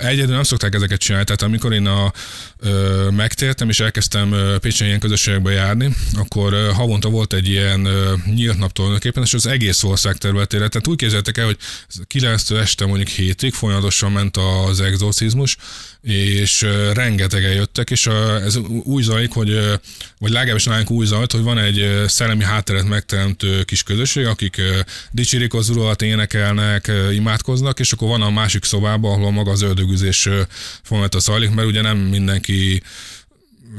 Egyedül nem szokták ezeket csinálni, tehát amikor én a, ö, megtértem, és elkezdtem ö, Pécsen ilyen közösségekbe járni, akkor ö, havonta volt egy ilyen ö, nyílt nap tulajdonképpen, és az egész ország területére. Tehát úgy képzeljétek el, hogy 9 este mondjuk hétig folyamatosan ment az exorcizmus, és ö, rengetegen jöttek, és ö, ez úgy zajlik, hogy, ö, vagy legalábbis nálunk úgy zajlt, hogy van egy szellemi hátteret megteremtő kis közösség, akik ö, dicsérik az urat, énekelnek, ö, imádkoznak, és akkor van a másik szobában, ahol maga az ördögüzés ö, folyamatosan zajlik, mert ugye nem mindenki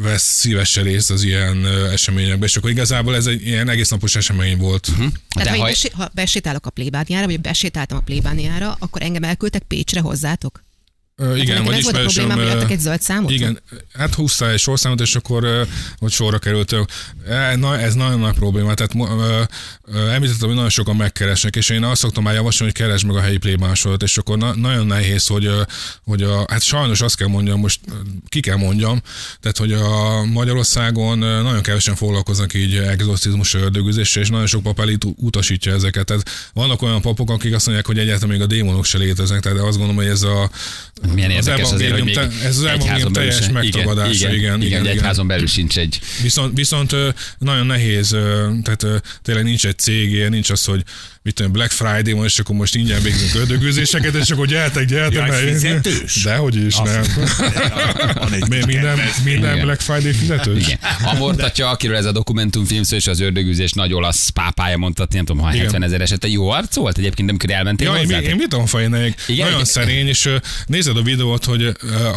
vesz szívesen részt az ilyen ö, eseményekben, és akkor igazából ez egy ilyen egész napos esemény volt. Uh-huh. Tehát, De ha, ha-. Besé, ha besétálok a plébániára, vagy besétáltam a plébániára, akkor engem elküldtek Pécsre hozzátok? Ö, igen, vagy ez volt a hogy ö, adtak egy zöld számot? Igen, hát húztál egy sorszámot, és akkor hogy sorra került. ö, e, Na, ez nagyon nagy probléma. Tehát említettem, hogy nagyon sokan megkeresnek, és én azt szoktam már javasolni, hogy keresd meg a helyi plébánsort, és akkor na, nagyon nehéz, hogy, hogy a, hát sajnos azt kell mondjam, most ki kell mondjam, tehát hogy a Magyarországon nagyon kevesen foglalkoznak így exorcizmus ördögüzéssel, és nagyon sok pap utasítja ezeket. Tehát vannak olyan papok, akik azt mondják, hogy egyáltalán még a démonok se léteznek, tehát azt gondolom, hogy ez a Milyen érdekes azért, hogy még ez az egyházon belül teljes megtagadása, igen, igen, igen, igen, egy igen. egyházon belül sincs egy Viszont, viszont nagyon nehéz, tehát tényleg nincs egy cég, nincs az, hogy mit tudom, Black Friday van, és akkor most ingyen végzünk ördögűzéseket, és akkor gyertek, gyertek. Jaj, fizetős? Dehogy is, nem. Van egy Mi- Minden, minden Igen. Black Friday fizetős? Igen. Amort atya, akiről ez a dokumentumfilm szól, és az ördögűzés nagy olasz pápája mondta, nem tudom, ha Igen. 70 ezer esete. Jó arc volt egyébként, amikor elmentél Ja, én, hozzá? én vitam fejnek. Igen? Nagyon Igen. szerény, és nézed a videót, hogy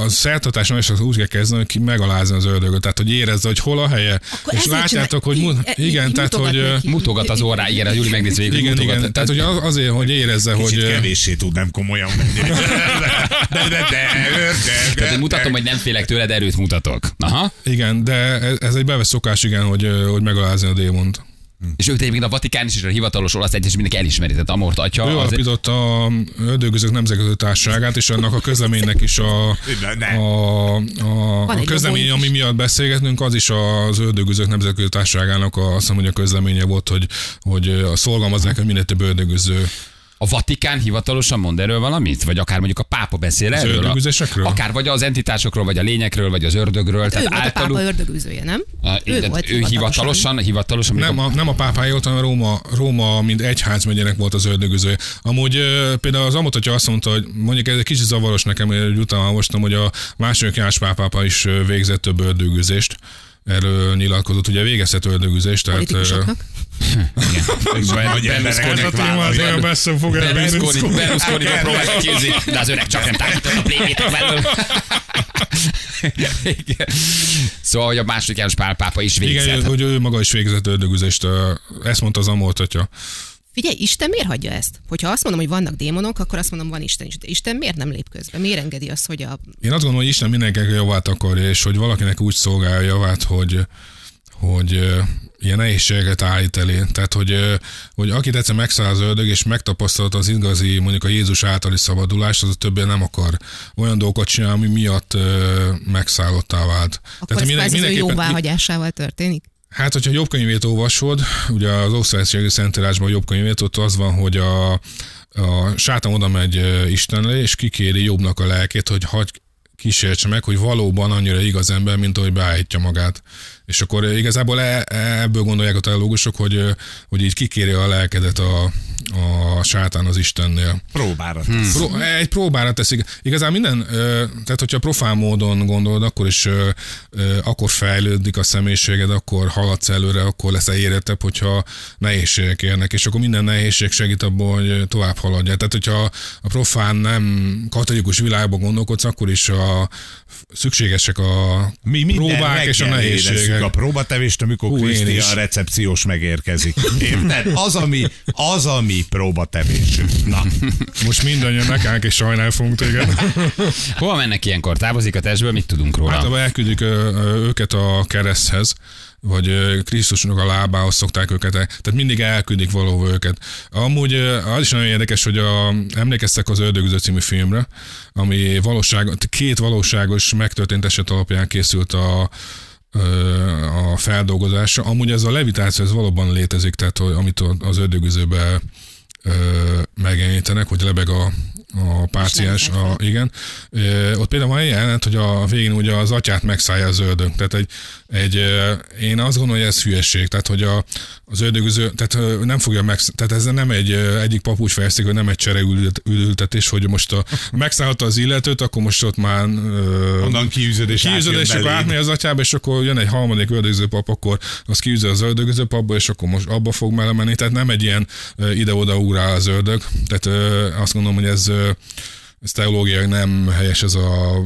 a szertartás nagyon sokszor úgy kell kezdeni, hogy megalázni az ördögöt. Tehát, hogy érezze, hogy hol a helye. Akkor és látjátok, hogy igen, tehát, hogy mutogat az orrá, igen, a Júli megnéz végig, igen, mutogat. Igen. Tehát, hogy az- azért, hogy érezze, hogy kevéssé tudnám komolyan venni. De, de, de, de, Tehát, hogy mutatom, hogy nem félek tőled, erőt mutatok. Aha. Igen, de ez, egy bevett szokás, igen, hogy, hogy megalázni a démont. És őt egyébként a Vatikán is, és a hivatalos olasz egyes mindenki elismeri, tehát Amort atya. Ő az- alapította a Ördögözök Nemzetközi Társaságát, és annak a közleménynek is a, a, a, a közlemény, ami miatt beszélgetünk, az is az Ördögözök Nemzetközi Társaságának a, azt hogy a közleménye volt, hogy, hogy a szolgalmazzák, hogy minél több ördögöző. A Vatikán hivatalosan mond erről valamit? Vagy akár mondjuk a pápa beszél erről? ördögüzésekről? Akár vagy az entitásokról, vagy a lényekről, vagy az ördögről. Ő tehát volt a pápa általuk, ördögűzője, nem? A- ő ő, volt ő hivatalosan, hivatalosan Nem a, nem a pápája volt, hanem Róma, Róma mint egyházmegyének volt az ördögöző. Amúgy például az Amot, hogyha azt mondta, hogy mondjuk ez egy kicsit zavaros nekem, hogy utána olvastam, hogy a második János pápápa is végzett több ördögüzést. Erről nyilatkozott, ugye végezhet ördögüzést, tehát... az olyan messze fog elvinni. Berlusconi, Berlusconi próbálja kiűzni, de az öreg csak nem tágított a plévétek belül. Igen. Szóval, hogy a második János Pál pápa is Igen, végzett. hogy ő maga is végzett ördögüzést, ezt mondta az Amolt atya. Figyelj, Isten miért hagyja ezt? Hogyha azt mondom, hogy vannak démonok, akkor azt mondom, van Isten is. De Isten miért nem lép közbe? Miért engedi azt, hogy a... Én azt gondolom, hogy Isten mindenkinek javát akarja, és hogy valakinek úgy szolgálja javát, hogy, hogy ilyen nehézségeket állít elé. Tehát, hogy, hogy akit egyszer megszáll az ördög, és megtapasztalta az igazi, mondjuk a Jézus általi szabadulást, az a többé nem akar olyan dolgokat csinálni, ami miatt megszállottá vált. Akkor ez kvázi az ő jóváhagyásával történik? Hát, hogyha jobb könyvét olvasod, ugye az Osztálységi Szentírásban a jobb könyvét, ott az van, hogy a, a sátán oda megy ö, Isten elé, és kikéri jobbnak a lelkét, hogy hagy kísértse meg, hogy valóban annyira igaz ember, mint ahogy beállítja magát. És akkor igazából e, ebből gondolják a teológusok, hogy, hogy így kikéri a lelkedet a, a sátán az Istennél. Próbára tesz. Pró- egy próbára teszik. Igazán minden, tehát hogyha profán módon gondolod, akkor is akkor fejlődik a személyiséged, akkor haladsz előre, akkor lesz érettebb, hogyha nehézségek érnek, és akkor minden nehézség segít abban, hogy tovább haladja. Tehát, hogyha a profán nem katolikus világban gondolkodsz, akkor is a szükségesek a Mi próbák és a nehézségek. Érezzük a próbatevést, amikor Kriszti is. a recepciós megérkezik. Érted? Az, ami, az, ami próbatevésünk. Na, Most mindannyian nekánk és sajnál fogunk téged. Hova mennek ilyenkor? Távozik a testből? Mit tudunk róla? Általában elküldik őket a kereszthez, vagy Krisztusnak a lábához szokták őket, el- tehát mindig elküldik valahol őket. Amúgy az is nagyon érdekes, hogy a, emlékeztek az Ördögüző című filmre, ami valóság, két valóságos megtörtént eset alapján készült a, a feldolgozása. Amúgy ez a levitáció, ez valóban létezik, tehát amit az ördögüzőbe ö, megjelenítenek, hogy lebeg a, a páciens, a, igen. Ö, ott például van egy jelenet, hogy a végén ugye az atyát megszállja az ördög. Tehát egy, egy ö, én azt gondolom, hogy ez hülyeség. Tehát, hogy a, az ördögüző, tehát ö, nem fogja meg, tehát ez nem egy, ö, egyik papucs fejezték, hogy nem egy csere ültet- ültetés, hogy most a, megszállta az illetőt, akkor most ott már ö, onnan kiűzöd és kiűzöd, és akkor átmegy az atyába, és akkor jön egy harmadik ördögző pap, akkor az kiűző az ördögző papba, és akkor most abba fog belemenni. Tehát nem egy ilyen ö, ide-oda ugrál az ördög. Tehát ö, azt gondolom, hogy ez ö, ez teológiai nem helyes ez a...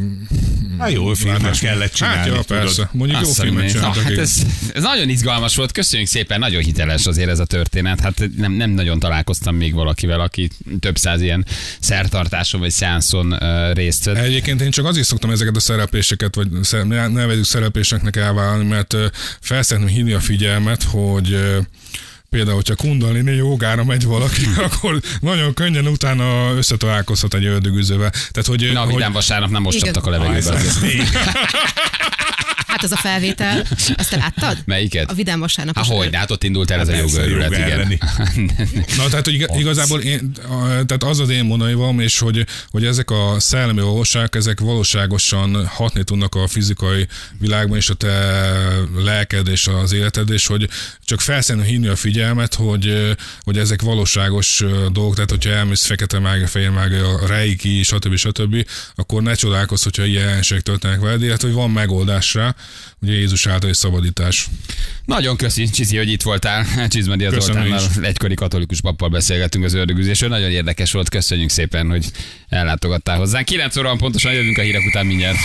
Hát jó filmet kellett csinálni, Hát, ja, tudod. persze. Mondjuk jó Azt filmet mondom, csináltak. na, hát ez, ez nagyon izgalmas volt, köszönjük szépen, nagyon hiteles azért ez a történet. Hát nem, nem nagyon találkoztam még valakivel, aki több száz ilyen szertartáson vagy szeánszon uh, részt vett. Egyébként én csak azért szoktam ezeket a szerepléseket, vagy ne- nevezzük szerepléseknek elvállalni, mert ö, fel szeretném hívni a figyelmet, hogy ö, például, hogyha kundalini jogára megy valaki, akkor nagyon könnyen utána összetalálkozhat egy ördögüzővel. Tehát, hogy, Na, a hogy vidám vasárnap nem most csaptak a levegőbe. Hát az a felvétel, azt te láttad? Melyiket? A Vidám vasárnap. Há, hogy, hát ott indult el ez a jogőrület, igen. Na, tehát hogy iga- igazából én, tehát az az én mondanivom, és hogy, hogy ezek a szellemi valóságok, ezek valóságosan hatni tudnak a fizikai világban, és a te lelked és az életed, és hogy csak felszerűen hinni a figyelmet, hogy, hogy ezek valóságos dolgok, tehát hogyha elmész fekete mágia, fehér mágia, a reiki, stb. stb., akkor ne csodálkozz, hogyha ilyen jelenségek történnek veled, illetve hogy van megoldás rá, ugye Jézus által szabadítás. Nagyon köszi, Csizi, hogy itt voltál. Csizmadia Köszönöm Zoltánnal, egykori katolikus pappal beszélgettünk az ördögüzésről. Nagyon érdekes volt, köszönjük szépen, hogy ellátogattál hozzánk. 9 óra pontosan jövünk a hírek után mindjárt.